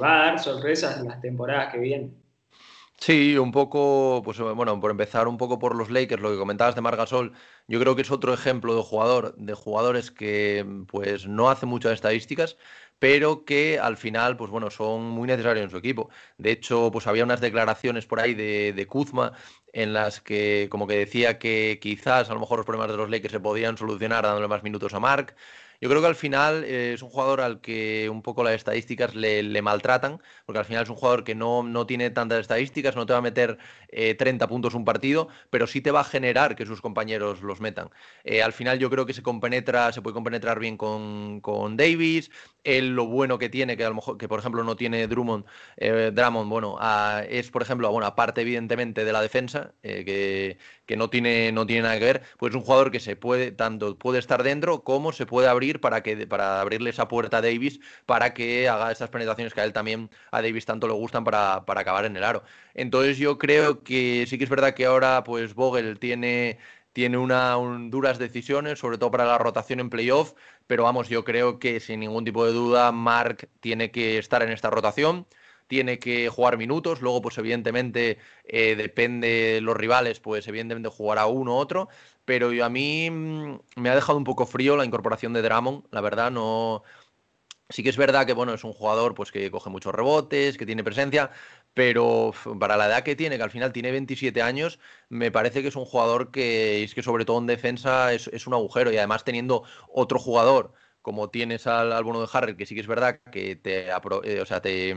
va a dar sorpresas en las temporadas que vienen. Sí, un poco, pues bueno, por empezar un poco por los Lakers, lo que comentabas de Margasol, yo creo que es otro ejemplo de jugador, de jugadores que pues no hace muchas estadísticas, pero que al final, pues bueno, son muy necesarios en su equipo. De hecho, pues había unas declaraciones por ahí de, de Kuzma en las que como que decía que quizás a lo mejor los problemas de los Lakers se podían solucionar dándole más minutos a Mark. Yo creo que al final eh, es un jugador al que un poco las estadísticas le, maltratan, porque al final es un jugador que no, no tiene tantas estadísticas, no te va a meter 30 eh, puntos un partido, pero sí te va a generar que sus compañeros los metan. Eh, al final yo creo que se compenetra, se puede compenetrar bien con, con Davis, él lo bueno que tiene, que a lo mejor, que por ejemplo no tiene Drummond, Drummond, bueno, es por ejemplo, bueno, aparte evidentemente de la defensa, que, que no tiene, no tiene nada que ver, pues es un jugador que se puede, tanto puede estar dentro como se puede abrir para que para abrirle esa puerta a Davis para que haga esas penetraciones que a él también a Davis tanto le gustan para, para acabar en el aro. Entonces yo creo que sí que es verdad que ahora pues Vogel tiene tiene una, duras decisiones, sobre todo para la rotación en playoff, pero vamos, yo creo que sin ningún tipo de duda Mark tiene que estar en esta rotación tiene que jugar minutos, luego pues evidentemente eh, depende de los rivales, pues evidentemente jugará uno u otro, pero a mí mm, me ha dejado un poco frío la incorporación de Dramon, la verdad no... Sí que es verdad que bueno, es un jugador pues que coge muchos rebotes, que tiene presencia, pero para la edad que tiene, que al final tiene 27 años, me parece que es un jugador que es que sobre todo en defensa es, es un agujero y además teniendo otro jugador como tienes al, al bono de Harrell, que sí que es verdad que te, eh, o sea, te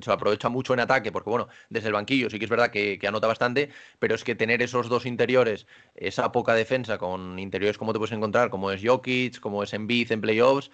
se aprovecha mucho en ataque, porque bueno, desde el banquillo sí que es verdad que, que, anota bastante, pero es que tener esos dos interiores, esa poca defensa con interiores como te puedes encontrar, como es Jokic, como es Embiid en playoffs,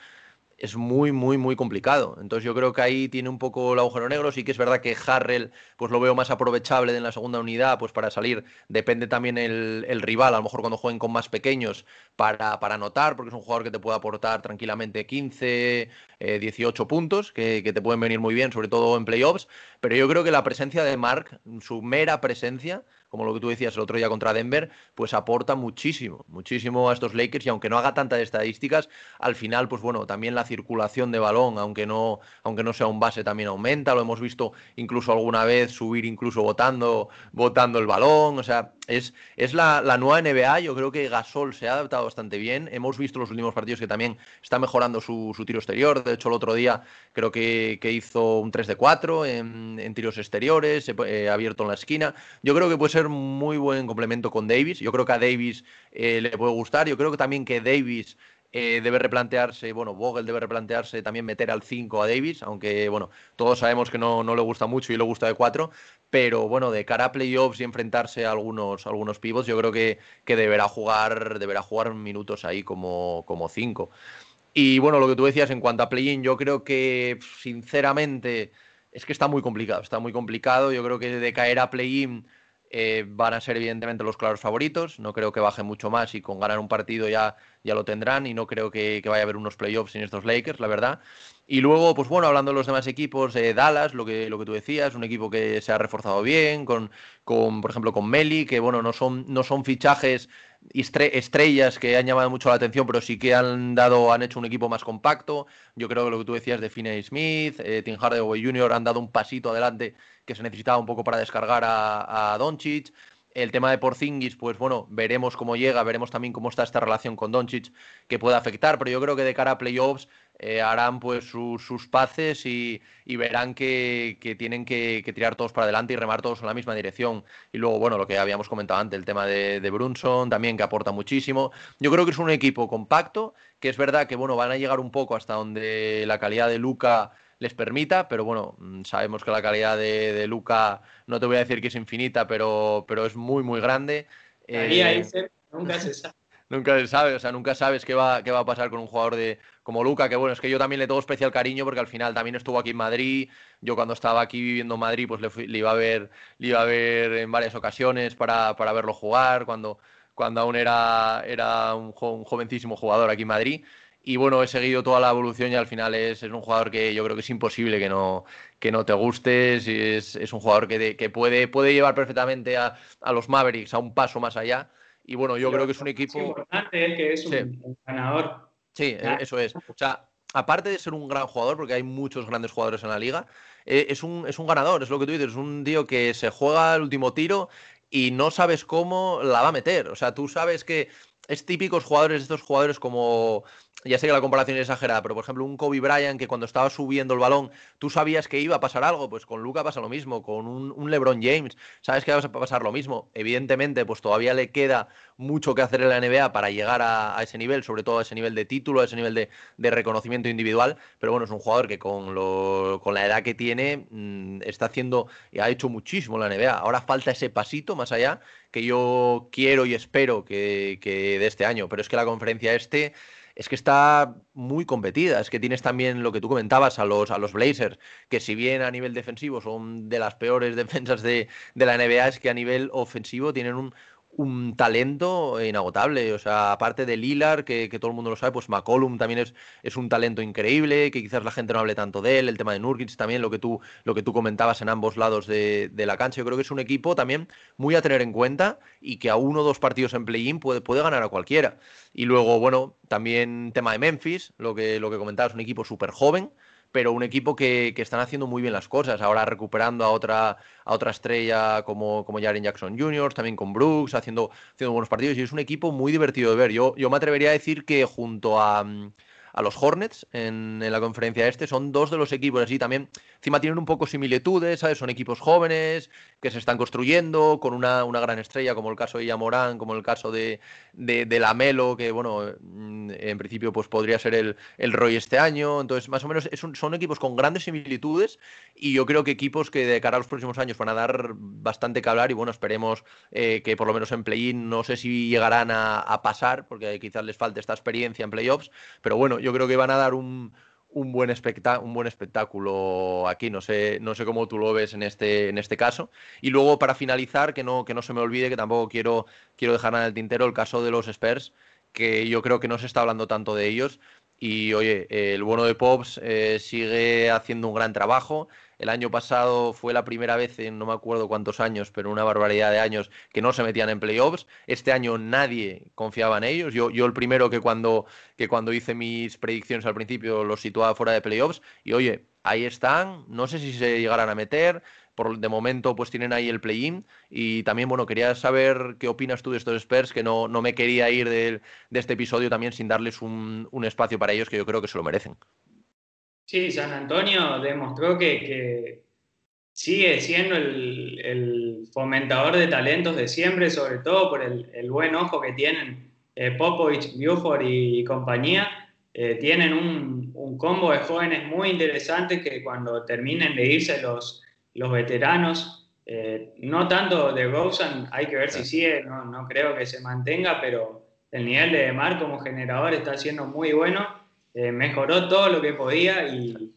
es muy, muy, muy complicado. Entonces yo creo que ahí tiene un poco el agujero negro. Sí que es verdad que Harrell, pues lo veo más aprovechable en la segunda unidad, pues para salir. Depende también el, el rival, a lo mejor cuando jueguen con más pequeños, para, para anotar, porque es un jugador que te puede aportar tranquilamente 15, 18 eh, puntos, que, que te pueden venir muy bien, sobre todo en playoffs. Pero yo creo que la presencia de Mark, su mera presencia, como lo que tú decías el otro día contra Denver, pues aporta muchísimo, muchísimo a estos Lakers y aunque no haga tantas estadísticas, al final, pues bueno, también la circulación de balón, aunque no, aunque no sea un base, también aumenta, lo hemos visto incluso alguna vez subir incluso votando, votando el balón, o sea, es, es la, nueva NBA, yo creo que Gasol se ha adaptado bastante bien, hemos visto los últimos partidos que también está mejorando su, tiro exterior, de hecho el otro día creo que, hizo un 3 de 4 en, tiros exteriores, eh, abierto en la esquina, yo creo que puede muy buen complemento con Davis. Yo creo que a Davis eh, le puede gustar. Yo creo que también que Davis eh, debe replantearse, bueno, Vogel debe replantearse también meter al 5 a Davis, aunque bueno, todos sabemos que no, no, le gusta mucho y le gusta de 4, pero bueno, de cara a playoffs y enfrentarse a algunos, algunos pivots, yo creo que, que deberá jugar, deberá jugar minutos ahí como 5. y bueno, lo que tú decías en cuanto a play-in, yo creo que sinceramente es que está muy complicado, está muy complicado, yo creo que de caer a play-in eh, van a ser evidentemente los claros favoritos. No creo que baje mucho más y con ganar un partido ya, ya lo tendrán. Y no creo que, vaya a haber unos playoffs sin estos Lakers, la verdad. Y luego, pues bueno, hablando de los demás equipos, eh, Dallas, lo que, lo que tú decías, un equipo que se ha reforzado bien, con, con por ejemplo, con Meli, que bueno, no son, no son fichajes estrellas que han llamado mucho la atención, pero sí que han dado, han hecho un equipo más compacto. Yo creo que lo que tú decías de Finney Smith, eh, Tim Hardaway Jr. han dado un pasito adelante que se necesitaba un poco para descargar a, a Doncic. El tema de Porzingis, pues bueno, veremos cómo llega, veremos también cómo está esta relación con Doncic que puede afectar, pero yo creo que de cara a playoffs eh, harán pues sus paces y, verán que, tienen que, tirar todos para adelante y remar todos en la misma dirección. Y luego, bueno, lo que habíamos comentado antes, el tema de, de, Brunson también que aporta muchísimo. Yo creo que es un equipo compacto, que es verdad que bueno, van a llegar un poco hasta donde la calidad de Luca les permita, pero bueno, mm, sabemos que la calidad de, Luca, no te voy a decir que es infinita, pero, pero es muy, muy grande. Eh, nunca se sabe. nunca se sabe, o sea, nunca sabes qué va, qué va a pasar con un jugador de, como Luca, que bueno, es que yo también le tengo especial cariño porque al final también estuvo aquí en Madrid. Yo cuando estaba aquí viviendo en Madrid, pues le, iba a ver, le iba a ver en varias ocasiones para, para verlo jugar, cuando, cuando aún era, era un, un, jovencísimo jugador aquí en Madrid. Y bueno, he seguido toda la evolución y al final es, un jugador que yo creo que es imposible que no, que no te guste. Es, es un jugador que, que, puede, puede llevar perfectamente a, a, los Mavericks a un paso más allá. Y bueno, yo creo que es un equipo. Lo importante es que es un, ganador. Sí, eso es. O sea, aparte de ser un gran jugador, porque hay muchos grandes jugadores en la liga, eh, es, un, es un ganador, es lo que tú dices, es un tío que se juega el último tiro y no sabes cómo la va a meter. O sea, tú sabes que es típicos jugadores, estos jugadores como ya sé que la comparación es exagerada, pero por ejemplo, un Kobe Bryant que cuando estaba subiendo el balón, tú sabías que iba a pasar algo, pues con Luca pasa lo mismo, con un, LeBron James, sabes que va a pasar lo mismo. Evidentemente, pues todavía le queda mucho que hacer en la NBA para llegar a, ese nivel, sobre todo a ese nivel de título, a ese nivel de, reconocimiento individual, pero bueno, es un jugador que con, con la edad que tiene mm, está haciendo y ha hecho muchísimo en la NBA. Ahora falta ese pasito más allá que yo quiero y espero que, que de este año, pero es que la conferencia este es que está muy competida. Es que tienes también lo que tú comentabas a los, a los Blazers, que si bien a nivel defensivo son de las peores defensas de, de la NBA, es que a nivel ofensivo tienen un, un talento inagotable. O sea, aparte de Lilar, que, todo el mundo lo sabe, pues McCollum también es, es, un talento increíble, que quizás la gente no hable tanto de él. El tema de Nurkic también, lo que tú, lo que tú comentabas en ambos lados de, la cancha. Yo creo que es un equipo también muy a tener en cuenta y que a uno o dos partidos en play-in puede, puede ganar a cualquiera. Y luego, bueno, también tema de Memphis, lo que, lo que comentabas, un equipo súper joven pero un equipo que, están haciendo muy bien las cosas. Ahora recuperando a otra, a otra estrella como, como Jaren Jackson Jr., también con Brooks, haciendo, haciendo buenos partidos. Y es un equipo muy divertido de ver. Yo, yo me atrevería a decir que junto a, a los Hornets en, la conferencia este. Son dos de los equipos así también. Encima tienen un poco similitudes, ¿sabes? Son equipos jóvenes que se están construyendo con una, una gran estrella, como el caso de Yamorán, como el caso de, de, Lamelo, que bueno, mm, en principio pues podría ser el, el Roy este año. Entonces, más o menos son equipos con grandes similitudes y yo creo que equipos que de cara a los próximos años van a dar bastante que hablar y bueno, esperemos eh, que por lo menos en play-in no sé si llegarán a, a pasar, porque quizás les falte esta experiencia en playoffs, pero bueno, yo creo que van a dar un, un buen, un buen espectáculo aquí. No sé, no sé cómo tú lo ves en este, en este caso. Y luego, para finalizar, que no, que no se me olvide, que tampoco quiero, quiero dejar en el tintero, el caso de los Spurs, que yo creo que no se está hablando tanto de ellos. Y oye, el bueno de Pops eh, sigue haciendo un gran trabajo. El año pasado fue la primera vez en no me acuerdo cuántos años, pero una barbaridad de años que no se metían en playoffs. Este año nadie confiaba en ellos. Yo, yo el primero que cuando, que cuando hice mis predicciones al principio los situaba fuera de playoffs. Y oye, ahí están. No sé si se llegarán a meter. Por, de momento pues tienen ahí el play-in y también bueno quería saber qué opinas tú de estos Spurs que no, no me quería ir de, de este episodio también sin darles un, un espacio para ellos que yo creo que se lo merecen. Sí, San Antonio demostró que, sigue siendo el, fomentador de talentos de siempre, sobre todo por el, buen ojo que tienen eh, Popovich, Buford y, compañía. Eh, tienen un, combo de jóvenes muy interesantes que cuando terminen de irse los, los veteranos, eh, no tanto de Rosen, hay que ver si sigue, no, no creo que se mantenga, pero el nivel de Mar como generador está siendo muy bueno eh, mejoró todo lo que podía y,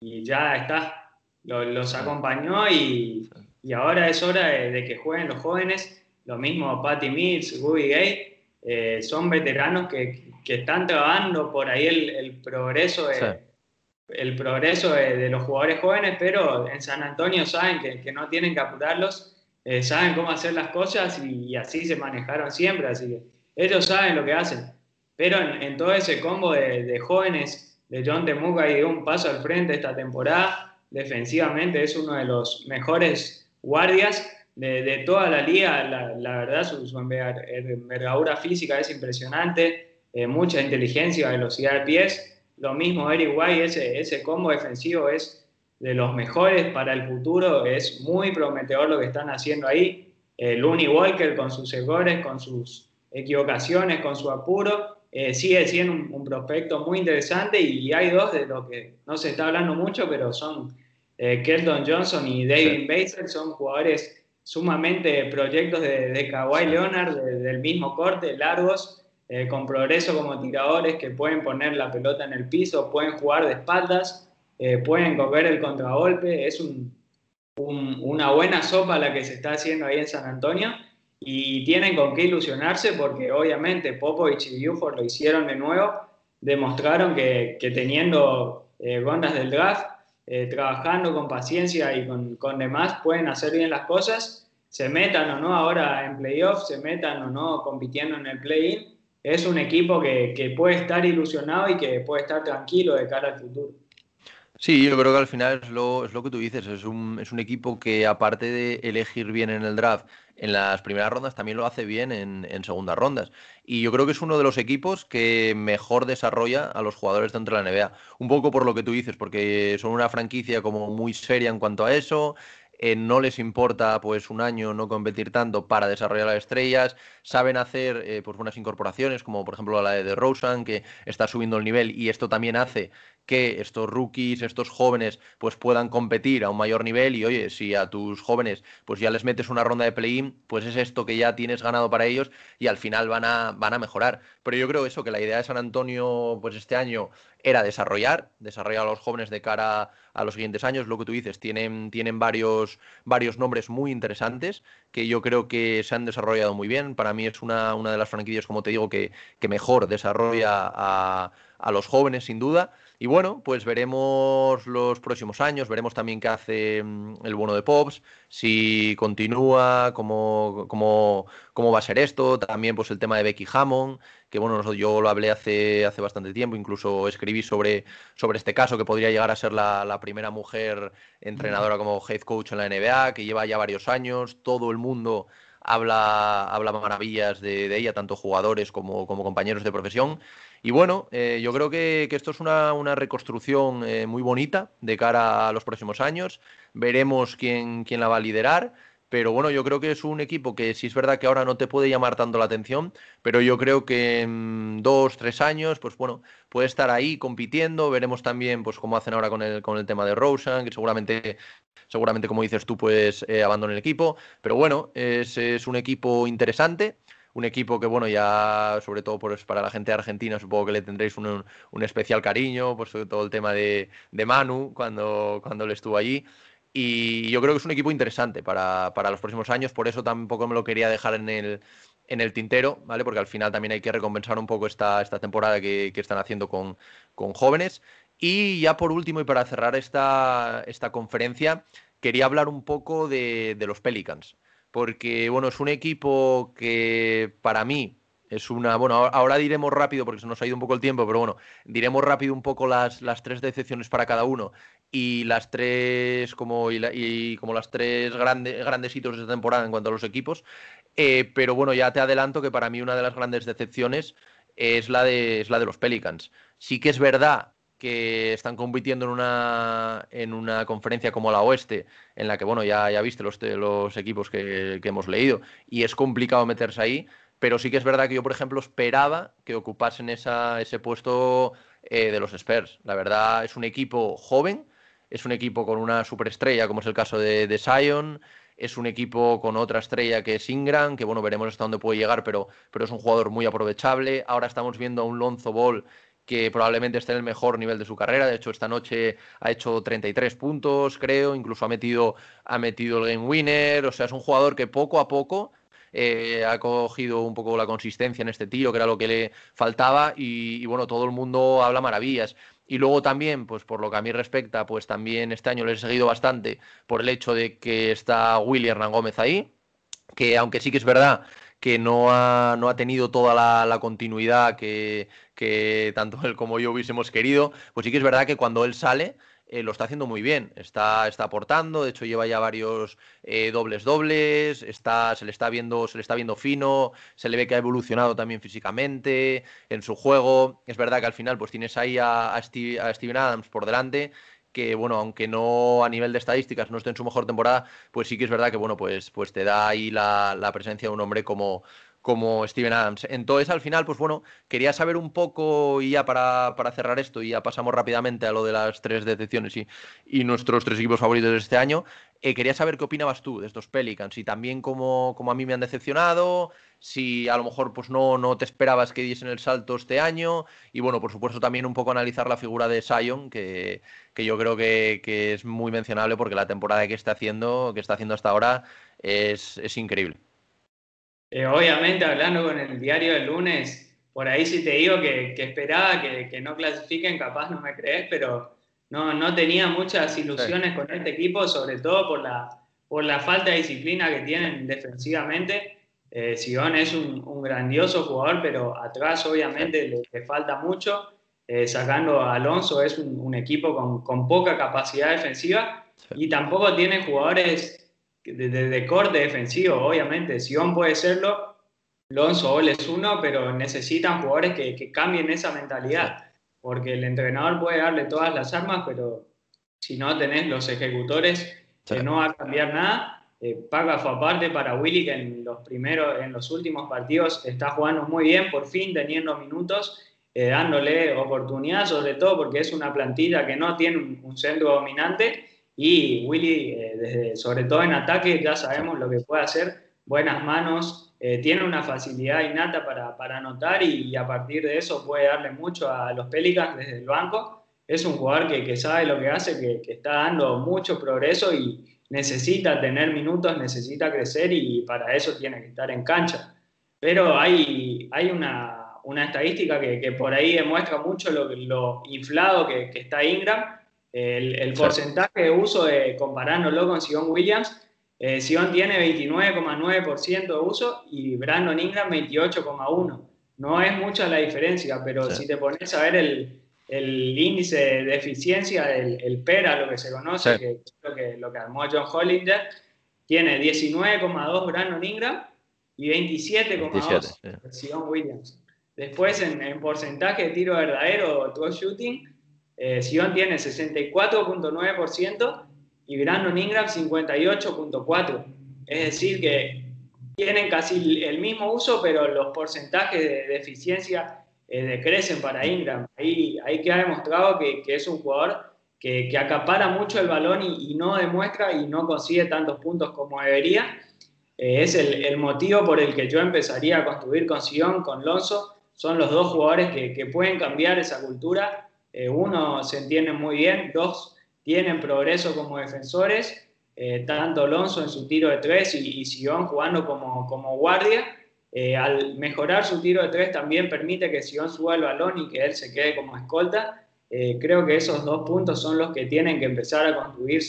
ya está. los acompañó y, ahora es hora de, que jueguen los jóvenes. Lo mismo Patty Mills, Ruby Gay, eh, son veteranos que, están trabajando por ahí el, progreso, de, el progreso de, los jugadores jóvenes, pero en San Antonio saben que, no tienen que apurarlos, eh, saben cómo hacer las cosas y, así se manejaron siempre, así que ellos saben lo que hacen. Pero en, todo ese combo de, jóvenes de John Temuca y de un paso al frente esta temporada, defensivamente es uno de los mejores guardias de, toda la liga. La, verdad, su, envergadura física es impresionante, eh, mucha inteligencia, velocidad de pies. Lo mismo Eric White, ese, ese combo defensivo es de los mejores para el futuro, es muy prometedor lo que están haciendo ahí. Eh, Looney Walker con sus errores, con sus equivocaciones, con su apuro, eh, sigue siendo un, prospecto muy interesante y hay dos de los que no se está hablando mucho, pero son eh, Kelton Johnson y David Baser, son jugadores sumamente proyectos de, de Kawhi Leonard, del mismo corte, largos, eh, con progreso como tiradores que pueden poner la pelota en el piso, pueden jugar de espaldas, pueden coger el contragolpe, es una buena sopa la que se está haciendo ahí en San Antonio y tienen con qué ilusionarse porque obviamente Popovich y Buford lo hicieron de nuevo demostraron que, teniendo eh, rondas del draft, eh, trabajando con paciencia y con, con, demás, pueden hacer bien las cosas, se metan o no ahora en playoffs, se metan o no compitiendo en el play-in, es un equipo que, que puede estar ilusionado y que puede estar tranquilo de cara al futuro. Sí, yo creo que al final es lo, es lo que tú dices, es un, es un equipo que aparte de elegir bien en el draft en las primeras rondas, también lo hace bien en, en segundas rondas. Y yo creo que es uno de los equipos que mejor desarrolla a los jugadores dentro de la NBA. Un poco por lo que tú dices, porque son una franquicia como muy seria en cuanto a eso, eh, no les importa pues un año no competir tanto para desarrollar las estrellas, saben hacer eh, pues buenas incorporaciones, como por ejemplo la de Rosen, que está subiendo el nivel y esto también hace que estos rookies, estos jóvenes, pues puedan competir a un mayor nivel y oye, si a tus jóvenes pues ya les metes una ronda de play-in, pues es esto que ya tienes ganado para ellos y al final van a, van a mejorar. Pero yo creo eso, que la idea de San Antonio pues este año era desarrollar, desarrollar a los jóvenes de cara a los siguientes años. Lo que tú dices, tienen, tienen varios, varios nombres muy interesantes que yo creo que se han desarrollado muy bien. Para mí es una, una de las franquicias, como te digo, que, que mejor desarrolla a, a los jóvenes, sin duda. Y bueno, pues veremos los próximos años, veremos también qué hace mm, el bono de Pops, si continúa, cómo, cómo, cómo va a ser esto, también pues el tema de Becky Hammond, que bueno, yo lo hablé hace, hace bastante tiempo, incluso escribí sobre, sobre este caso, que podría llegar a ser la, primera mujer entrenadora como head coach en la NBA, que lleva ya varios años, todo el mundo habla, habla maravillas de, ella, tanto jugadores como, como compañeros de profesión. Y bueno, eh, yo creo que, esto es una, reconstrucción eh, muy bonita de cara a los próximos años. Veremos quién, quién la va a liderar. Pero bueno, yo creo que es un equipo que sí es verdad que ahora no te puede llamar tanto la atención, pero yo creo que en dos, tres años, pues bueno, puede estar ahí compitiendo. Veremos también pues cómo hacen ahora con el, con el tema de Rosen, que seguramente, seguramente como dices tú, pues eh, abandone el equipo. Pero bueno, es un equipo interesante un equipo que, bueno, ya sobre todo para la gente de Argentina, supongo que le tendréis un, especial cariño, pues sobre todo el tema de, Manu cuando, cuando él estuvo allí. Y yo creo que es un equipo interesante para, los próximos años, por eso tampoco me lo quería dejar en el, en el tintero, ¿vale? Porque al final también hay que recompensar un poco esta, esta temporada que, están haciendo con, con, jóvenes. Y ya por último, y para cerrar esta, esta conferencia, quería hablar un poco de, de los Pelicans porque bueno, es un equipo que para mí es una. Bueno, ahora diremos rápido porque se nos ha ido un poco el tiempo, pero bueno, diremos rápido un poco las, las tres decepciones para cada uno y las tres como y, como las tres grandes grandes hitos de esta temporada en cuanto a los equipos. Eh, pero bueno, ya te adelanto que para mí una de las grandes decepciones es la de, es la de los Pelicans. Sí que es verdad que están compitiendo en una, en una conferencia como la Oeste, en la que, bueno, ya, ya viste los, los equipos que, hemos leído, y es complicado meterse ahí, pero sí que es verdad que yo, por ejemplo, esperaba que ocupasen esa, ese puesto eh, de los Spurs. La verdad, es un equipo joven, es un equipo con una superestrella, como es el caso de, de Zion, es un equipo con otra estrella que es Ingram, que bueno, veremos hasta dónde puede llegar, pero, pero es un jugador muy aprovechable. Ahora estamos viendo a un Lonzo Ball que probablemente esté en el mejor nivel de su carrera. De hecho, esta noche ha hecho 33 puntos, creo, incluso ha metido, ha metido el game winner. O sea, es un jugador que poco a poco eh, ha cogido un poco la consistencia en este tiro, que era lo que le faltaba, y, bueno, todo el mundo habla maravillas. Y luego también, pues por lo que a mí respecta, pues también este año le he seguido bastante por el hecho de que está Willy Hernán Gómez ahí, que aunque sí que es verdad que no ha, no ha tenido toda la, continuidad que, que, tanto él como yo hubiésemos querido, pues sí que es verdad que cuando él sale, eh, lo está haciendo muy bien, está, está aportando, de hecho lleva ya varios eh, dobles dobles, está, se le está viendo, se le está viendo fino, se le ve que ha evolucionado también físicamente en su juego. Es verdad que al final pues tienes ahí a, a, Steven Adams por delante, que bueno, aunque no a nivel de estadísticas no esté en su mejor temporada, pues sí que es verdad que bueno, pues, pues te da ahí la, la presencia de un hombre como, como Steven Adams. Entonces, al final, pues bueno, quería saber un poco, y ya para, para cerrar esto, y ya pasamos rápidamente a lo de las tres decepciones y, y nuestros tres equipos favoritos de este año, eh, quería saber qué opinabas tú de estos Pelicans, y también como a mí me han decepcionado, si a lo mejor pues no, no te esperabas que diesen el salto este año y bueno, por supuesto también un poco analizar la figura de Sion, que, que yo creo que, que, es muy mencionable porque la temporada que está haciendo, que está haciendo hasta ahora es, es increíble. Eh, obviamente hablando con el diario del lunes, por ahí si te digo que, esperaba que, no clasifiquen, capaz no me crees, pero no, no tenía muchas ilusiones con este equipo, sobre todo por la, por la falta de disciplina que tienen defensivamente. Eh, Sion es un, grandioso jugador, pero atrás obviamente le, falta mucho. Eh, sacando a Alonso es un, equipo con, con, poca capacidad defensiva y tampoco tiene jugadores de, de, corte defensivo, obviamente. Sion puede serlo, Lonzo es uno, pero necesitan jugadores que, cambien esa mentalidad, porque el entrenador puede darle todas las armas, pero si no tenés los ejecutores, que no va a cambiar nada. Eh, paga fue aparte para Willy, que en los primeros, en los últimos partidos está jugando muy bien, por fin teniendo minutos, eh, dándole oportunidad, sobre todo porque es una plantilla que no tiene un, centro dominante y Willy, eh, sobre todo en ataque, ya sabemos lo que puede hacer, buenas manos, eh, tiene una facilidad innata para, para anotar y, a partir de eso puede darle mucho a los Pelicans desde el banco. Es un jugador que, que sabe lo que hace, que, que, está dando mucho progreso y necesita tener minutos, necesita crecer y para eso tiene que estar en cancha. Pero hay, hay una, una estadística que, que, por ahí demuestra mucho lo, lo inflado que, está Ingram. El, el porcentaje de uso, de, comparándolo con Sion Williams, eh, Sion tiene 29,9% de uso y Brandon Ingram 28,1%. No es mucha la diferencia, pero si te pones a ver el, el índice de eficiencia, el, el, PERA, lo que se conoce, que es lo que, lo que armó John Hollinger, tiene 19,2 Brandon Ingram y 27,2 Sion Williams. Después, en, en, porcentaje de tiro verdadero, true shooting, eh, Sion tiene 64,9% y Brandon Ingram 58.4. Es decir, que tienen casi el mismo uso, pero los porcentajes de, eficiencia eh, decrecen para Ingram. Ahí, ahí queda demostrado que, que es un jugador que, que, acapara mucho el balón y, no demuestra y no consigue tantos puntos como debería. Eh, es el, motivo por el que yo empezaría a construir con Sion, con Lonzo. Son los dos jugadores que pueden cambiar esa cultura. Eh, uno se entiende muy bien, dos tienen progreso como defensores, eh, tanto Alonso en su tiro de tres y, Sion jugando como, como guardia. Eh, al mejorar su tiro de tres también permite que Sion suba el balón y que él se quede como escolta. Creo que esos dos puntos son los que tienen que empezar a construir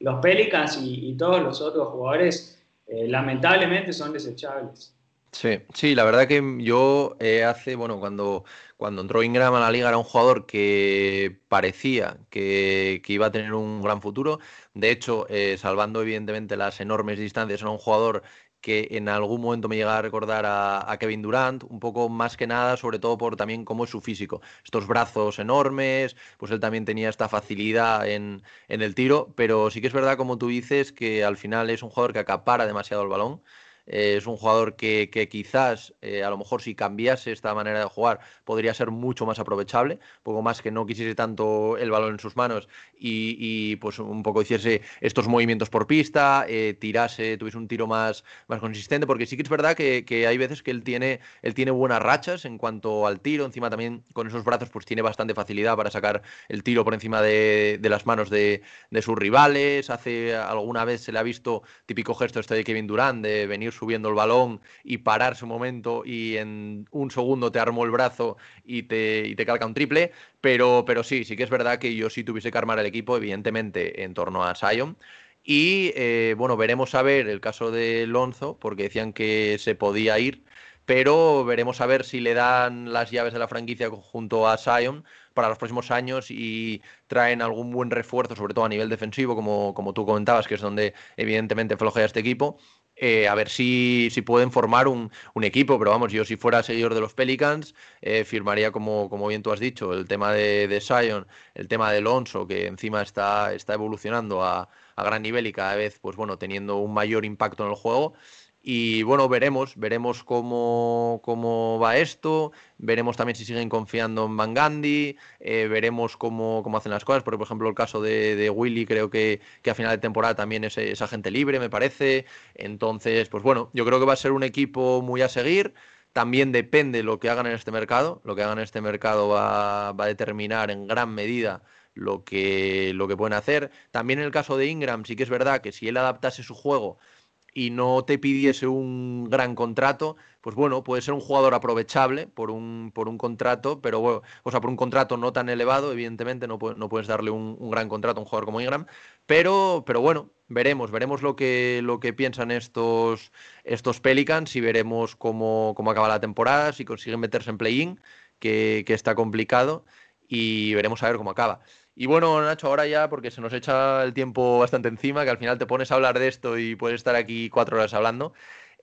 los Pelicans y, todos los otros jugadores lamentablemente son desechables. Sí, sí, la verdad que yo hace, bueno, cuando cuando entró Ingram a la liga era un jugador que parecía que, iba a tener un gran futuro. De hecho, eh, salvando evidentemente las enormes distancias, era un jugador que en algún momento me llegaba a recordar a, Kevin Durant, un poco más que nada, sobre todo por también cómo es su físico. Estos brazos enormes, pues él también tenía esta facilidad en, en el tiro, pero sí que es verdad, como tú dices, que al final es un jugador que acapara demasiado el balón. Es un jugador que, quizás, eh, a lo mejor si cambiase esta manera de jugar, podría ser mucho más aprovechable, poco más que no quisiese tanto el balón en sus manos y, pues un poco hiciese estos movimientos por pista, eh, tirase, tuviese un tiro más, más consistente, porque sí que es verdad que, hay veces que él tiene, él tiene buenas rachas en cuanto al tiro, encima también con esos brazos pues tiene bastante facilidad para sacar el tiro por encima de, las manos de, de, sus rivales, hace alguna vez se le ha visto típico gesto este de Kevin Durant de venir subiendo el balón y pararse un momento y en un segundo te armó el brazo y te, y te calca un triple. Pero, pero sí, sí que es verdad que yo sí tuviese que armar el equipo, evidentemente, en torno a Sion. Y eh, bueno, veremos a ver el caso de Lonzo, porque decían que se podía ir, pero veremos a ver si le dan las llaves de la franquicia junto a Sion para los próximos años y traen algún buen refuerzo, sobre todo a nivel defensivo, como, como tú comentabas, que es donde evidentemente flojea este equipo. Eh, a ver si, si pueden formar un, un, equipo, pero vamos, yo si fuera seguidor de los Pelicans, eh, firmaría, como, como bien tú has dicho, el tema de, de Zion, el tema de Alonso, que encima está, está evolucionando a, a gran nivel y cada vez, pues bueno, teniendo un mayor impacto en el juego. Y bueno, veremos, veremos cómo, cómo va esto, veremos también si siguen confiando en Van Gandhi, eh, veremos cómo, cómo, hacen las cosas, porque por ejemplo el caso de, de Willy creo que, que, a final de temporada también es, es, agente libre, me parece. Entonces, pues bueno, yo creo que va a ser un equipo muy a seguir. También depende lo que hagan en este mercado. Lo que hagan en este mercado va, va a determinar en gran medida lo que, lo que pueden hacer. También en el caso de Ingram, sí que es verdad que si él adaptase su juego y no te pidiese un gran contrato, pues bueno, puede ser un jugador aprovechable por un, por un contrato, pero bueno, o sea, por un contrato no tan elevado, evidentemente, no, no puedes darle un, gran contrato a un jugador como Ingram, pero, pero bueno, veremos, veremos lo que, lo que piensan estos, estos Pelicans y veremos cómo, cómo acaba la temporada, si consiguen meterse en play-in, que, que está complicado, y veremos a ver cómo acaba. Y bueno, Nacho, ahora ya, porque se nos echa el tiempo bastante encima, que al final te pones a hablar de esto y puedes estar aquí cuatro horas hablando.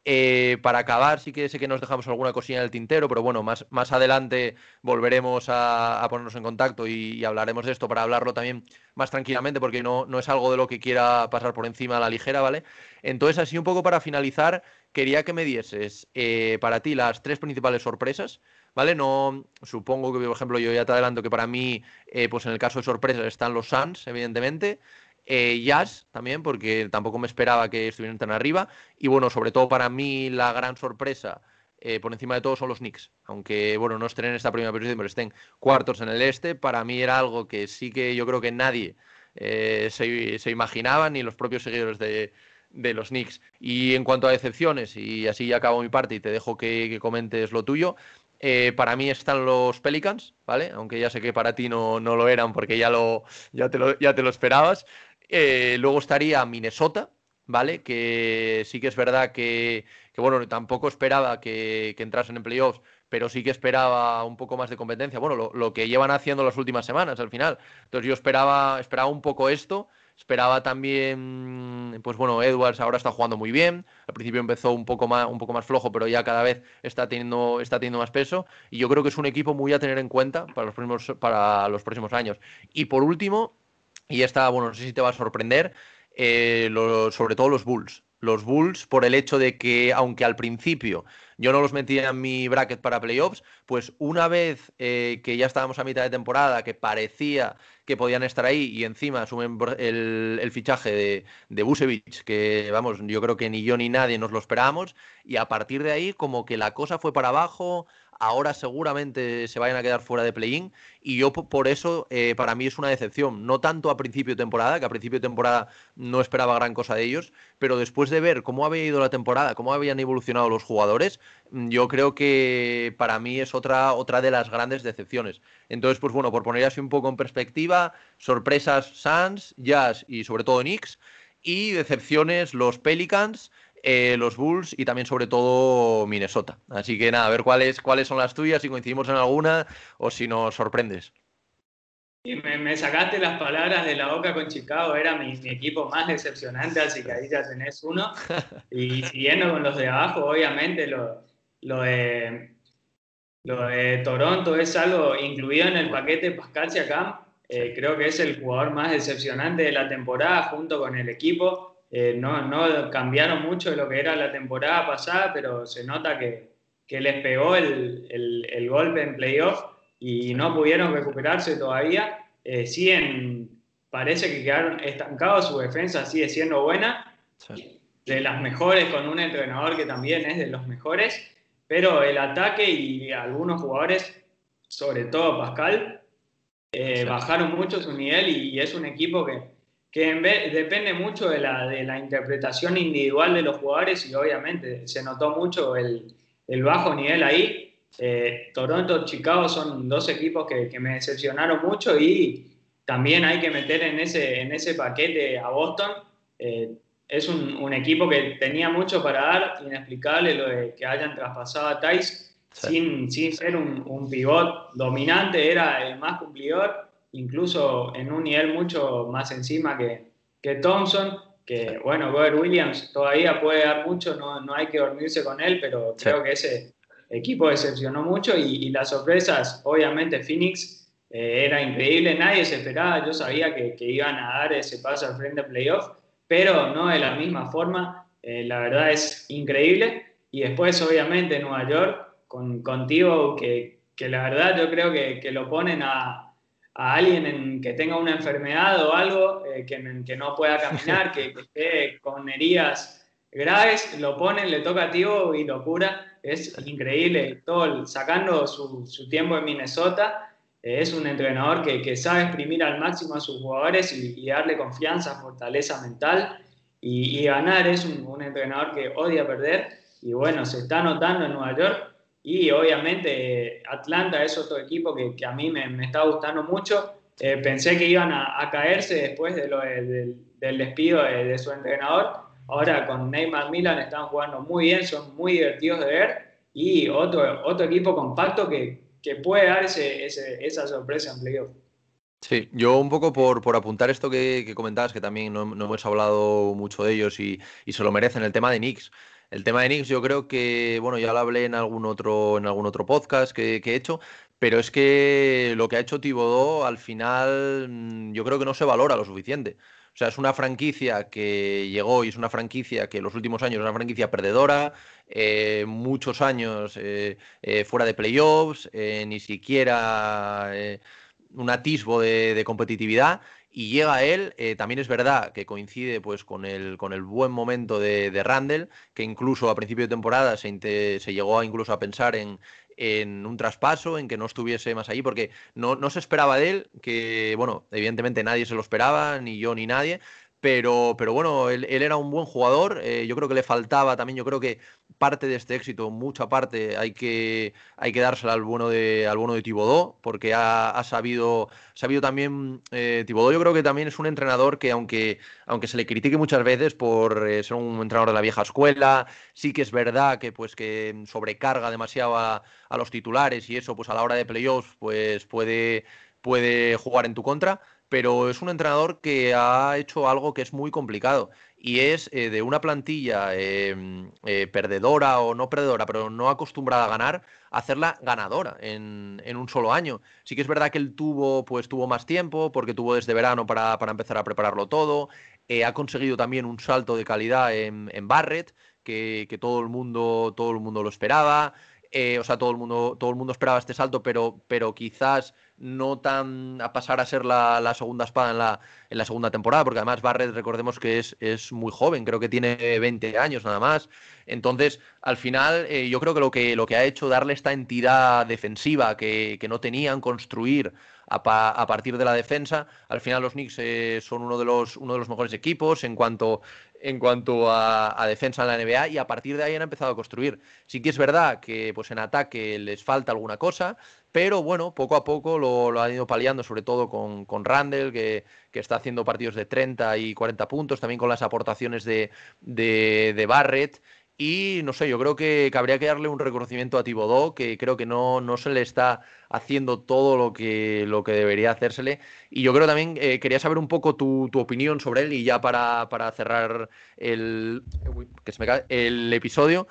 Eh, para acabar, sí que sé que nos dejamos alguna cosilla en el tintero, pero bueno, más, más adelante volveremos a, ponernos en contacto y, hablaremos de esto para hablarlo también más tranquilamente, porque no, no es algo de lo que quiera pasar por encima a la ligera, ¿vale? Entonces, así un poco para finalizar, quería que me dieses eh, para ti las tres principales sorpresas. ¿Vale? No, supongo que, por ejemplo, yo ya te adelanto que para mí, eh, pues en el caso de sorpresas están los Suns, evidentemente. Eh, Jazz también, porque tampoco me esperaba que estuvieran tan arriba. Y bueno, sobre todo para mí la gran sorpresa eh, por encima de todo son los Knicks. Aunque bueno, no estén en esta primera posición, pero estén cuartos en el este, para mí era algo que sí que yo creo que nadie eh, se, imaginaba, ni los propios seguidores de, los Knicks. Y en cuanto a decepciones, y así ya acabo mi parte y te dejo que, comentes lo tuyo, para mí están los Pelicans, ¿vale? Aunque ya sé que para ti no, no lo eran porque ya, lo, ya, te lo, lo esperabas. Eh, luego estaría Minnesota, ¿vale? Que sí que es verdad que, bueno, tampoco esperaba que, entrasen en playoffs, pero sí que esperaba un poco más de competencia. Bueno, lo, que llevan haciendo las últimas semanas al final. Entonces yo esperaba, esperaba un poco esto. Esperaba también, pues bueno, Edwards ahora está jugando muy bien. Al principio empezó un poco más, un poco más flojo, pero ya cada vez está teniendo, está teniendo más peso. Y yo creo que es un equipo muy a tener en cuenta para los próximos, para los próximos años. Y por último, y esta, bueno, no sé si te va a sorprender, eh, sobre todo los Bulls. Los Bulls, por el hecho de que, aunque al principio yo no los metía en mi bracket para playoffs, pues una vez eh, que ya estábamos a mitad de temporada, que parecía que podían estar ahí y encima asumen el, fichaje de, de Busevich, que vamos, yo creo que ni yo ni nadie nos lo esperábamos, y a partir de ahí como que la cosa fue para abajo, ahora seguramente se vayan a quedar fuera de play-in y yo por eso eh, para mí es una decepción, no tanto a principio de temporada, que a principio de temporada no esperaba gran cosa de ellos, pero después de ver cómo había ido la temporada, cómo habían evolucionado los jugadores, mm, yo creo que para mí es otra, otra de las grandes decepciones. Entonces, pues bueno, por poner así un poco en perspectiva, sorpresas Suns, Jazz y sobre todo Knicks, y decepciones los Pelicans, eh, los Bulls y también sobre todo Minnesota. Así que nada, a ver cuáles, cuáles son las tuyas, si coincidimos en alguna o si nos sorprendes. me, sacaste las palabras de la boca con Chicago, era mi, equipo más decepcionante, así que ahí ya tenés uno. Y siguiendo con los de abajo, obviamente lo, lo, de, lo de Toronto es algo incluido en el paquete Pascal Siakam. Eh, creo que es el jugador más decepcionante de la temporada junto con el equipo. Eh, no, no, cambiaron mucho de lo que era la temporada pasada, pero se nota que, que les pegó el, el, golpe en playoff y no pudieron recuperarse todavía. Eh, parece que quedaron estancados, su defensa sigue siendo buena, de las mejores con un entrenador que también es de los mejores, pero el ataque y algunos jugadores, sobre todo Pascal, eh, bajaron mucho su nivel y es un equipo que que depende mucho de la, de la, interpretación individual de los jugadores y obviamente se notó mucho el, el bajo nivel ahí. Eh, Toronto, Chicago son dos equipos que, que, me decepcionaron mucho y también hay que meter en ese, en ese paquete a Boston. Eh, es un, un, equipo que tenía mucho para dar, inexplicable lo de que hayan traspasado a Tice sin, sin, ser un, un pivot dominante, era el más cumplidor incluso en un nivel mucho más encima que, que Thompson, que bueno, Robert Williams todavía puede dar mucho, no, no hay que dormirse con él, pero creo que ese equipo decepcionó mucho y, las sorpresas, obviamente Phoenix eh, era increíble, nadie se esperaba, yo sabía que, que, iban a dar ese paso al frente de playoff, pero no de la misma forma, eh, la verdad es increíble. Y después, obviamente, Nueva York, con, contigo, que, que la verdad yo creo que, que lo ponen a, a alguien que tenga una enfermedad o algo, eh, que, que, no pueda caminar, que, esté con heridas graves, lo ponen, le toca a y lo cura. Es increíble. Todo, sacando su, su tiempo en Minnesota, eh, es un entrenador que, que, sabe exprimir al máximo a sus jugadores y, darle confianza, fortaleza mental. y, ganar. Es un, entrenador que odia perder y bueno, se está notando en Nueva York. Y obviamente Atlanta es otro equipo que, que a mí me, me, está gustando mucho. Eh, pensé que iban a, caerse después de lo del, del despido de, su entrenador. Ahora con Neymar Milan están jugando muy bien, son muy divertidos de ver. Y otro, otro equipo compacto que, que puede dar ese, esa sorpresa en playoff. Sí, yo un poco por, por apuntar esto que, que, comentabas, que también no, hemos hablado mucho de ellos y, y, se lo merecen, el tema de Knicks. El tema de Knicks yo creo que, bueno, ya lo hablé en algún otro, en algún otro podcast que, he hecho, pero es que lo que ha hecho Thibodeau al final mm, yo creo que no se valora lo suficiente. O sea, es una franquicia que llegó y es una franquicia que en los últimos años es una franquicia perdedora, eh, muchos años eh, eh, fuera de playoffs, ni siquiera un atisbo de, competitividad. Y llega él, también es verdad que coincide pues, con, el, con el buen momento de, de Randall, que incluso a principio de temporada se, se llegó incluso a pensar en, en un traspaso, en que no estuviese más allí, porque no, no se esperaba de él, que, bueno, evidentemente nadie se lo esperaba, ni yo ni nadie, pero, pero bueno, él, era un buen jugador. Eh, yo creo que le faltaba también, yo creo que parte de este éxito, mucha parte, hay que, hay que dársela al bueno de, al bueno de Tibodó, porque ha, sabido, sabido también. Eh, Tibodó, yo creo que también es un entrenador que, aunque, aunque se le critique muchas veces por eh, ser un entrenador de la vieja escuela, sí que es verdad que, pues, que sobrecarga demasiado a, a los titulares y eso, pues a la hora de playoffs, pues puede, puede jugar en tu contra pero es un entrenador que ha hecho algo que es muy complicado y es eh, de una plantilla em, eh, perdedora o no perdedora, pero no acostumbrada a ganar, hacerla ganadora en, un solo año. Sí que es verdad que él tuvo, pues, tuvo más tiempo, porque tuvo desde verano para, empezar a prepararlo todo. Eh, ha conseguido también un salto de calidad en, Barrett, que, que, todo, el mundo, todo el mundo lo esperaba. o sea, todo el mundo, todo el mundo esperaba este salto, pero, pero quizás no tan a pasar a ser la, segunda espada en la, en la, segunda temporada, porque además Barrett, recordemos que es, es, muy joven, creo que tiene 20 años nada más. Entonces, al final, eh, yo creo que lo, que lo que ha hecho darle esta entidad defensiva que, que no tenían, construir a, partir de la defensa, al final los Knicks eh, son uno de, los, uno de los mejores equipos en cuanto en cuanto a, defensa en la NBA y a partir de ahí han empezado a construir. Sí que es verdad que pues en ataque les falta alguna cosa, pero bueno, poco a poco lo, han ido paliando, sobre todo con, con Randall, que, está haciendo partidos de 30 y 40 puntos, también con las aportaciones de, de, Barrett. Y no sé, yo creo que, habría que darle un reconocimiento a Tibodó, que creo que no, no se le está haciendo todo lo que, lo que debería hacérsele. Y yo creo también, eh, quería saber un poco tu, tu, opinión sobre él, y ya para, para cerrar el, el episodio,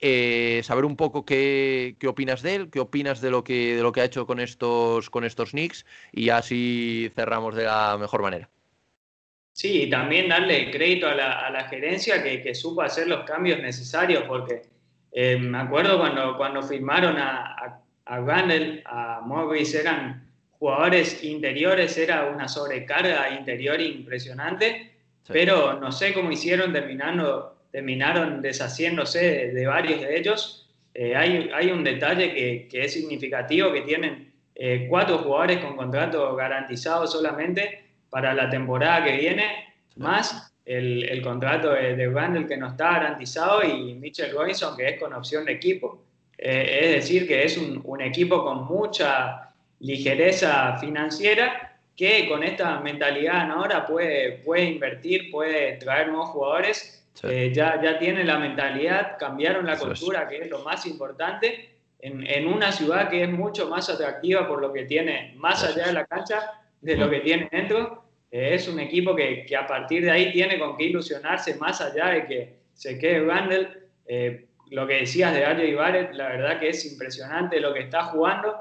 eh, saber un poco qué, opinas de él, qué opinas de lo que, de lo que ha hecho con estos, con estos Knicks y así cerramos de la mejor manera. Sí, y también darle crédito a la, gerencia que, supo hacer los cambios necesarios, porque eh, me acuerdo cuando, cuando firmaron a, a, a Randall, a Morris, eran jugadores interiores, era una sobrecarga interior impresionante, pero no sé cómo hicieron terminando terminaron deshaciéndose de, varios de ellos. Eh, hay, hay, un detalle que, que, es significativo, que tienen eh, cuatro jugadores con contrato garantizado solamente para la temporada que viene, más el, el contrato de, de, Randall que no está garantizado y Mitchell Robinson que es con opción de equipo. Eh, es decir, que es un, un equipo con mucha ligereza financiera que con esta mentalidad ahora puede, puede invertir, puede traer nuevos jugadores. Eh, ya, ya tienen la mentalidad, cambiaron la cultura, que es lo más importante, en, en, una ciudad que es mucho más atractiva por lo que tiene más allá de la cancha de lo que tiene dentro. Eh, es un equipo que, que, a partir de ahí tiene con qué ilusionarse más allá de que se quede Randall. Eh, lo que decías de y Barrett, la verdad que es impresionante lo que está jugando.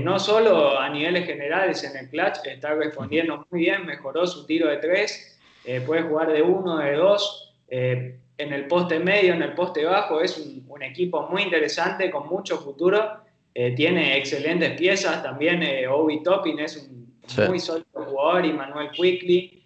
no solo a niveles generales en el clutch, está respondiendo muy bien, mejoró su tiro de tres, puede jugar de uno, de dos, eh, en el poste medio, en el poste bajo, es un, equipo muy interesante con mucho futuro. Eh, tiene excelentes piezas, también eh, Obi Toppin es un muy sólido jugador y Manuel Quickly.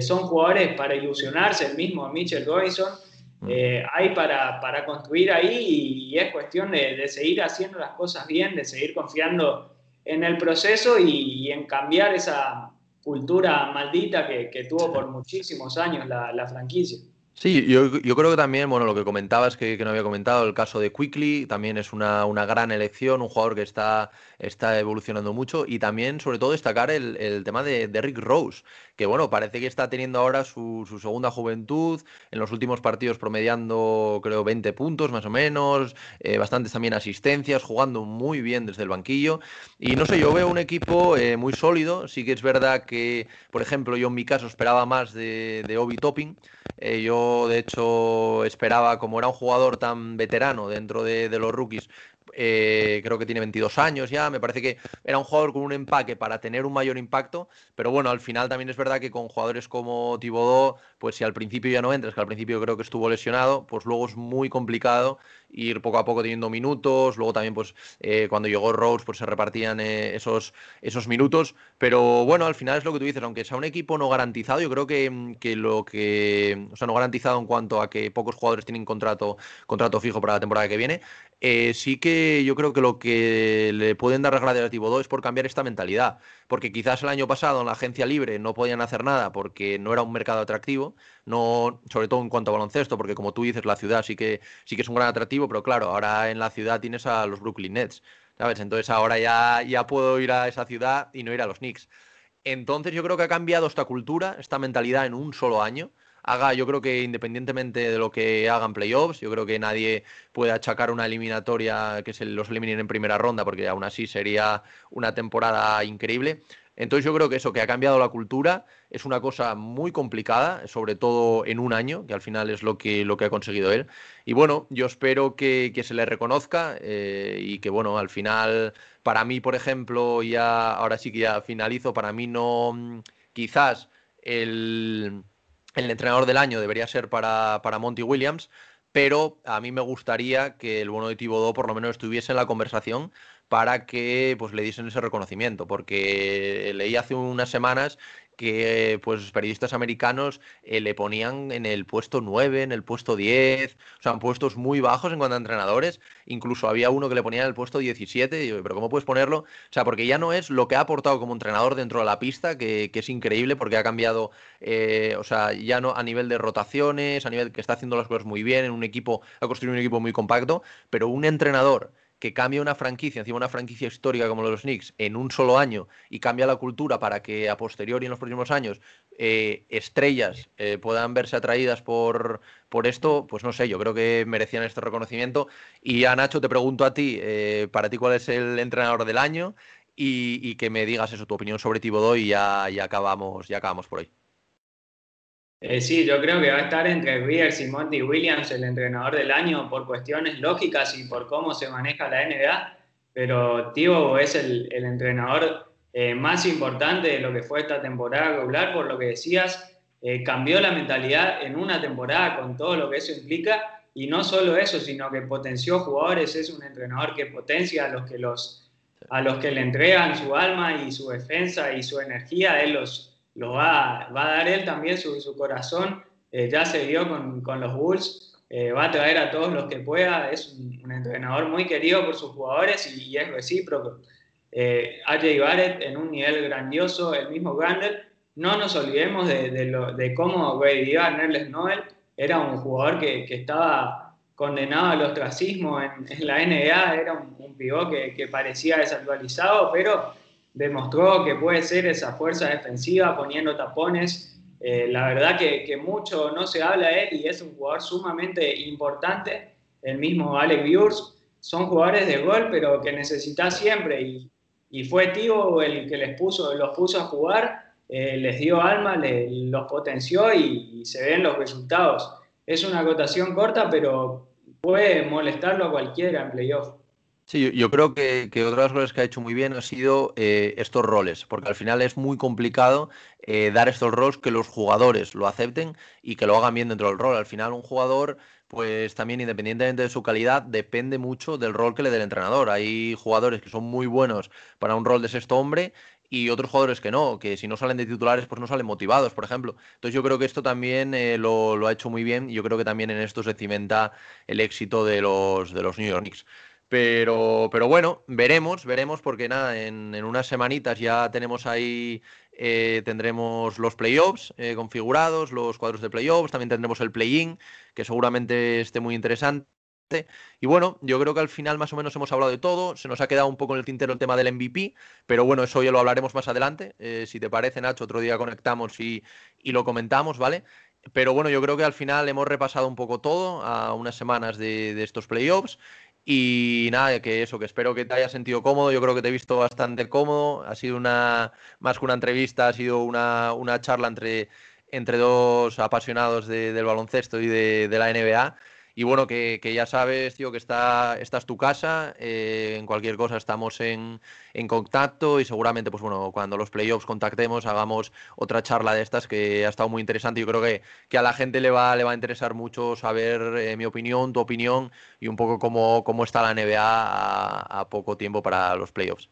son jugadores para ilusionarse, el mismo Mitchell Robinson. Mm. hay para, para, construir ahí y, es cuestión de, seguir haciendo las cosas bien, de seguir confiando en el proceso y, en cambiar esa cultura maldita que, tuvo por muchísimos años la franquicia. Sí, yo, creo que también, bueno, lo que comentabas que, que, no había comentado, el caso de Quickly también es una, una gran elección, un jugador que está, está evolucionando mucho y también, sobre todo, destacar el, tema de, de, Rick Rose, que bueno, parece que está teniendo ahora su, segunda juventud, en los últimos partidos promediando, creo, 20 puntos más o menos, eh, bastantes también asistencias, jugando muy bien desde el banquillo. Y no sé, yo veo un equipo eh, muy sólido, sí que es verdad que, por ejemplo, yo en mi caso esperaba más de, de Obi Topping, eh, yo, de hecho, esperaba, como era un jugador tan veterano dentro de, los rookies, eh, creo que tiene 22 años ya, me parece que era un jugador con un empaque para tener un mayor impacto, pero bueno, al final también es verdad que con jugadores como Tibodó, pues si al principio ya no entras, que al principio creo que estuvo lesionado, pues luego es muy complicado ir poco a poco teniendo minutos, luego también pues eh, cuando llegó Rose pues se repartían eh, esos, esos minutos, pero bueno, al final es lo que tú dices, aunque sea un equipo no garantizado, yo creo que, que lo que, o sea, no garantizado en cuanto a que pocos jugadores tienen contrato, contrato fijo para la temporada que viene, eh, sí que yo creo que lo que le pueden dar a tipo 2 es por cambiar esta mentalidad, porque quizás el año pasado en la agencia libre no podían hacer nada porque no era un mercado atractivo, no, sobre todo en cuanto a baloncesto, porque como tú dices, la ciudad sí que, sí que es un gran atractivo, pero claro, ahora en la ciudad tienes a los Brooklyn Nets, ¿sabes? Entonces ahora ya, ya puedo ir a esa ciudad y no ir a los Knicks. Entonces yo creo que ha cambiado esta cultura, esta mentalidad en un solo año haga, yo creo que independientemente de lo que hagan playoffs, yo creo que nadie puede achacar una eliminatoria que se los eliminen en primera ronda, porque aún así sería una temporada increíble. Entonces yo creo que eso, que ha cambiado la cultura, es una cosa muy complicada, sobre todo en un año, que al final es lo que, lo que ha conseguido él. Y bueno, yo espero que, se le reconozca eh, y que bueno, al final, para mí, por ejemplo, ya, ahora sí que ya finalizo, para mí no, quizás el el entrenador del año debería ser para, para Monty Williams, pero a mí me gustaría que el bono de Tibodó por lo menos estuviese en la conversación para que pues, le diesen ese reconocimiento, porque leí hace unas semanas que pues periodistas americanos eh, le ponían en el puesto 9, en el puesto 10, o sea, en puestos muy bajos en cuanto a entrenadores, incluso había uno que le ponía en el puesto 17, y yo, pero ¿cómo puedes ponerlo? O sea, porque ya no es lo que ha aportado como entrenador dentro de la pista, que, es increíble porque ha cambiado, eh, o sea, ya no a nivel de rotaciones, a nivel que está haciendo las cosas muy bien, en un equipo, ha construido un equipo muy compacto, pero un entrenador que cambia una franquicia, encima una franquicia histórica como los Knicks, en un solo año y cambia la cultura para que a posteriori en los próximos años eh, estrellas eh, puedan verse atraídas por, por esto, pues no sé, yo creo que merecían este reconocimiento. Y a Nacho te pregunto a ti, eh, para ti cuál es el entrenador del año y, que me digas eso, tu opinión sobre Tibodó y ya, ya, acabamos, ya acabamos por hoy. Eh, sí, yo creo que va a estar entre Rivers y Monty Williams el entrenador del año por cuestiones lógicas y por cómo se maneja la NBA, pero Tibo es el, entrenador eh, más importante de lo que fue esta temporada regular, por lo que decías, eh, cambió la mentalidad en una temporada con todo lo que eso implica, y no solo eso, sino que potenció jugadores, es un entrenador que potencia a los que, los, a los que le entregan su alma y su defensa y su energía, él los lo va, va a dar él también su, su corazón. Eh, ya se vio con, con los Bulls, eh, va a traer a todos los que pueda. Es un, entrenador muy querido por sus jugadores y, es recíproco. Eh, AJ Barrett en un nivel grandioso, el mismo Grandel. No nos olvidemos de, de, lo, de cómo Grady Nerles Noel era un jugador que, que, estaba condenado al ostracismo en, en la NBA, era un, un que parecía desactualizado, pero demostró que puede ser esa fuerza defensiva poniendo tapones. Eh, la verdad que, mucho no se habla de él y es un jugador sumamente importante. El mismo Alec Biurs son jugadores de gol, pero que necesita siempre. Y, fue Tío el que les puso, los puso a jugar, eh, les dio alma, los potenció y, y, se ven los resultados. Es una acotación corta, pero puede molestarlo a cualquiera en playoff. Sí, yo, creo que, que, otra de las cosas que ha hecho muy bien ha sido eh, estos roles, porque al final es muy complicado eh, dar estos roles que los jugadores lo acepten y que lo hagan bien dentro del rol. Al final un jugador, pues también independientemente de su calidad, depende mucho del rol que le dé el entrenador. Hay jugadores que son muy buenos para un rol de sexto hombre y otros jugadores que no, que si no salen de titulares, pues no salen motivados, por ejemplo. Entonces yo creo que esto también eh, lo, lo, ha hecho muy bien y yo creo que también en esto se cimenta el éxito de los, de los New York Knicks. Pero, pero bueno, veremos, veremos, porque nada, en, unas semanitas ya tenemos ahí eh, tendremos los playoffs eh, configurados, los cuadros de playoffs, también tendremos el play-in, que seguramente esté muy interesante. Y bueno, yo creo que al final más o menos hemos hablado de todo. Se nos ha quedado un poco en el tintero el tema del MVP, pero bueno, eso ya lo hablaremos más adelante. Eh, si te parece, Nacho, otro día conectamos y, lo comentamos, ¿vale? Pero bueno, yo creo que al final hemos repasado un poco todo a unas semanas de, de estos playoffs. Y nada, que eso, que espero que te hayas sentido cómodo. Yo creo que te he visto bastante cómodo. Ha sido una, más que una entrevista, ha sido una, una charla entre, entre dos apasionados del baloncesto y de, de la NBA. Y bueno, que, ya sabes, tío, que está, esta es tu casa. Eh, en cualquier cosa estamos en, contacto y seguramente, pues bueno, cuando los playoffs contactemos, hagamos otra charla de estas que ha estado muy interesante. Yo creo que, a la gente le va, le va a interesar mucho saber eh, mi opinión, tu opinión y un poco cómo, cómo está la NBA a, poco tiempo para los playoffs.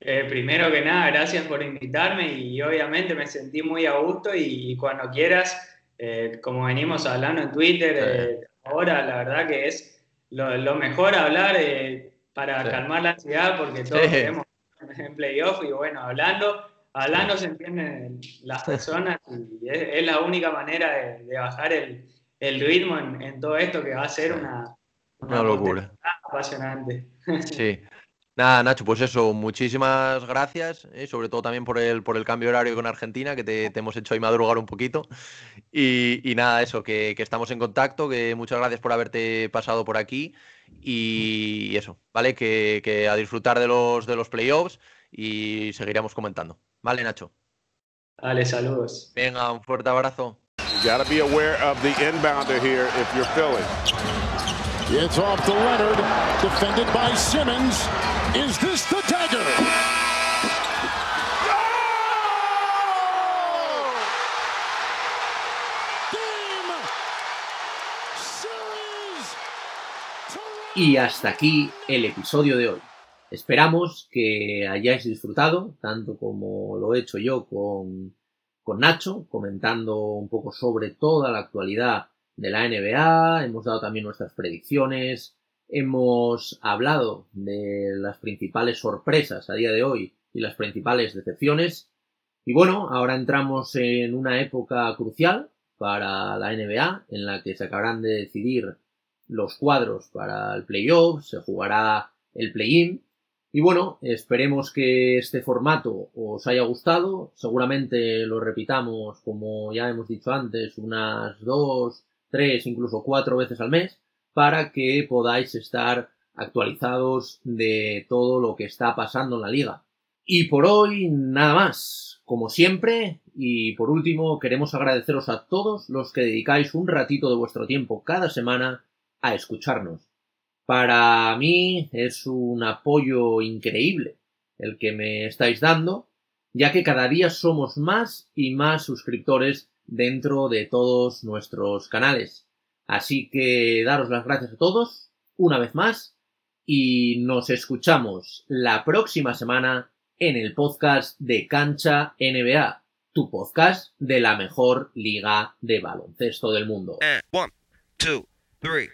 Eh, primero que nada, gracias por invitarme y obviamente me sentí muy a gusto y cuando quieras eh, como venimos hablando en Twitter, eh, ahora la verdad que es lo, mejor hablar eh, para calmar la ansiedad porque todos queremos en playoff y bueno, hablando, hablando se entienden las personas y es, la única manera de, bajar el, ritmo en, todo esto que va a ser una, una, locura. Apasionante. Sí. Nada, Nacho, pues eso, muchísimas gracias, eh, sobre todo también por el, por el cambio horario con Argentina, que te, hemos hecho ahí madrugar un poquito. Y, nada, eso, que, estamos en contacto, que muchas gracias por haberte pasado por aquí. Y, eso, ¿vale? Que, a disfrutar de los, de los playoffs y seguiremos comentando. ¿Vale, Nacho? Vale, saludos. Venga, un fuerte abrazo. Is this the dagger? Y hasta aquí el episodio de hoy. Esperamos que hayáis disfrutado, tanto como lo he hecho yo con, con Nacho, comentando un poco sobre toda la actualidad de la NBA, hemos dado también nuestras predicciones, Hemos hablado de las principales sorpresas a día de hoy y las principales decepciones. Y bueno, ahora entramos en una época crucial para la NBA en la que se acabarán de decidir los cuadros para el playoff, se jugará el play-in. Y bueno, esperemos que este formato os haya gustado. Seguramente lo repitamos, como ya hemos dicho antes, unas dos, tres, incluso cuatro veces al mes para que podáis estar actualizados de todo lo que está pasando en la liga. Y por hoy nada más. Como siempre, y por último, queremos agradeceros a todos los que dedicáis un ratito de vuestro tiempo cada semana a escucharnos. Para mí es un apoyo increíble el que me estáis dando, ya que cada día somos más y más suscriptores dentro de todos nuestros canales. Así que daros las gracias a todos una vez más y nos escuchamos la próxima semana en el podcast de Cancha NBA, tu podcast de la mejor liga de baloncesto del mundo. one, two, three.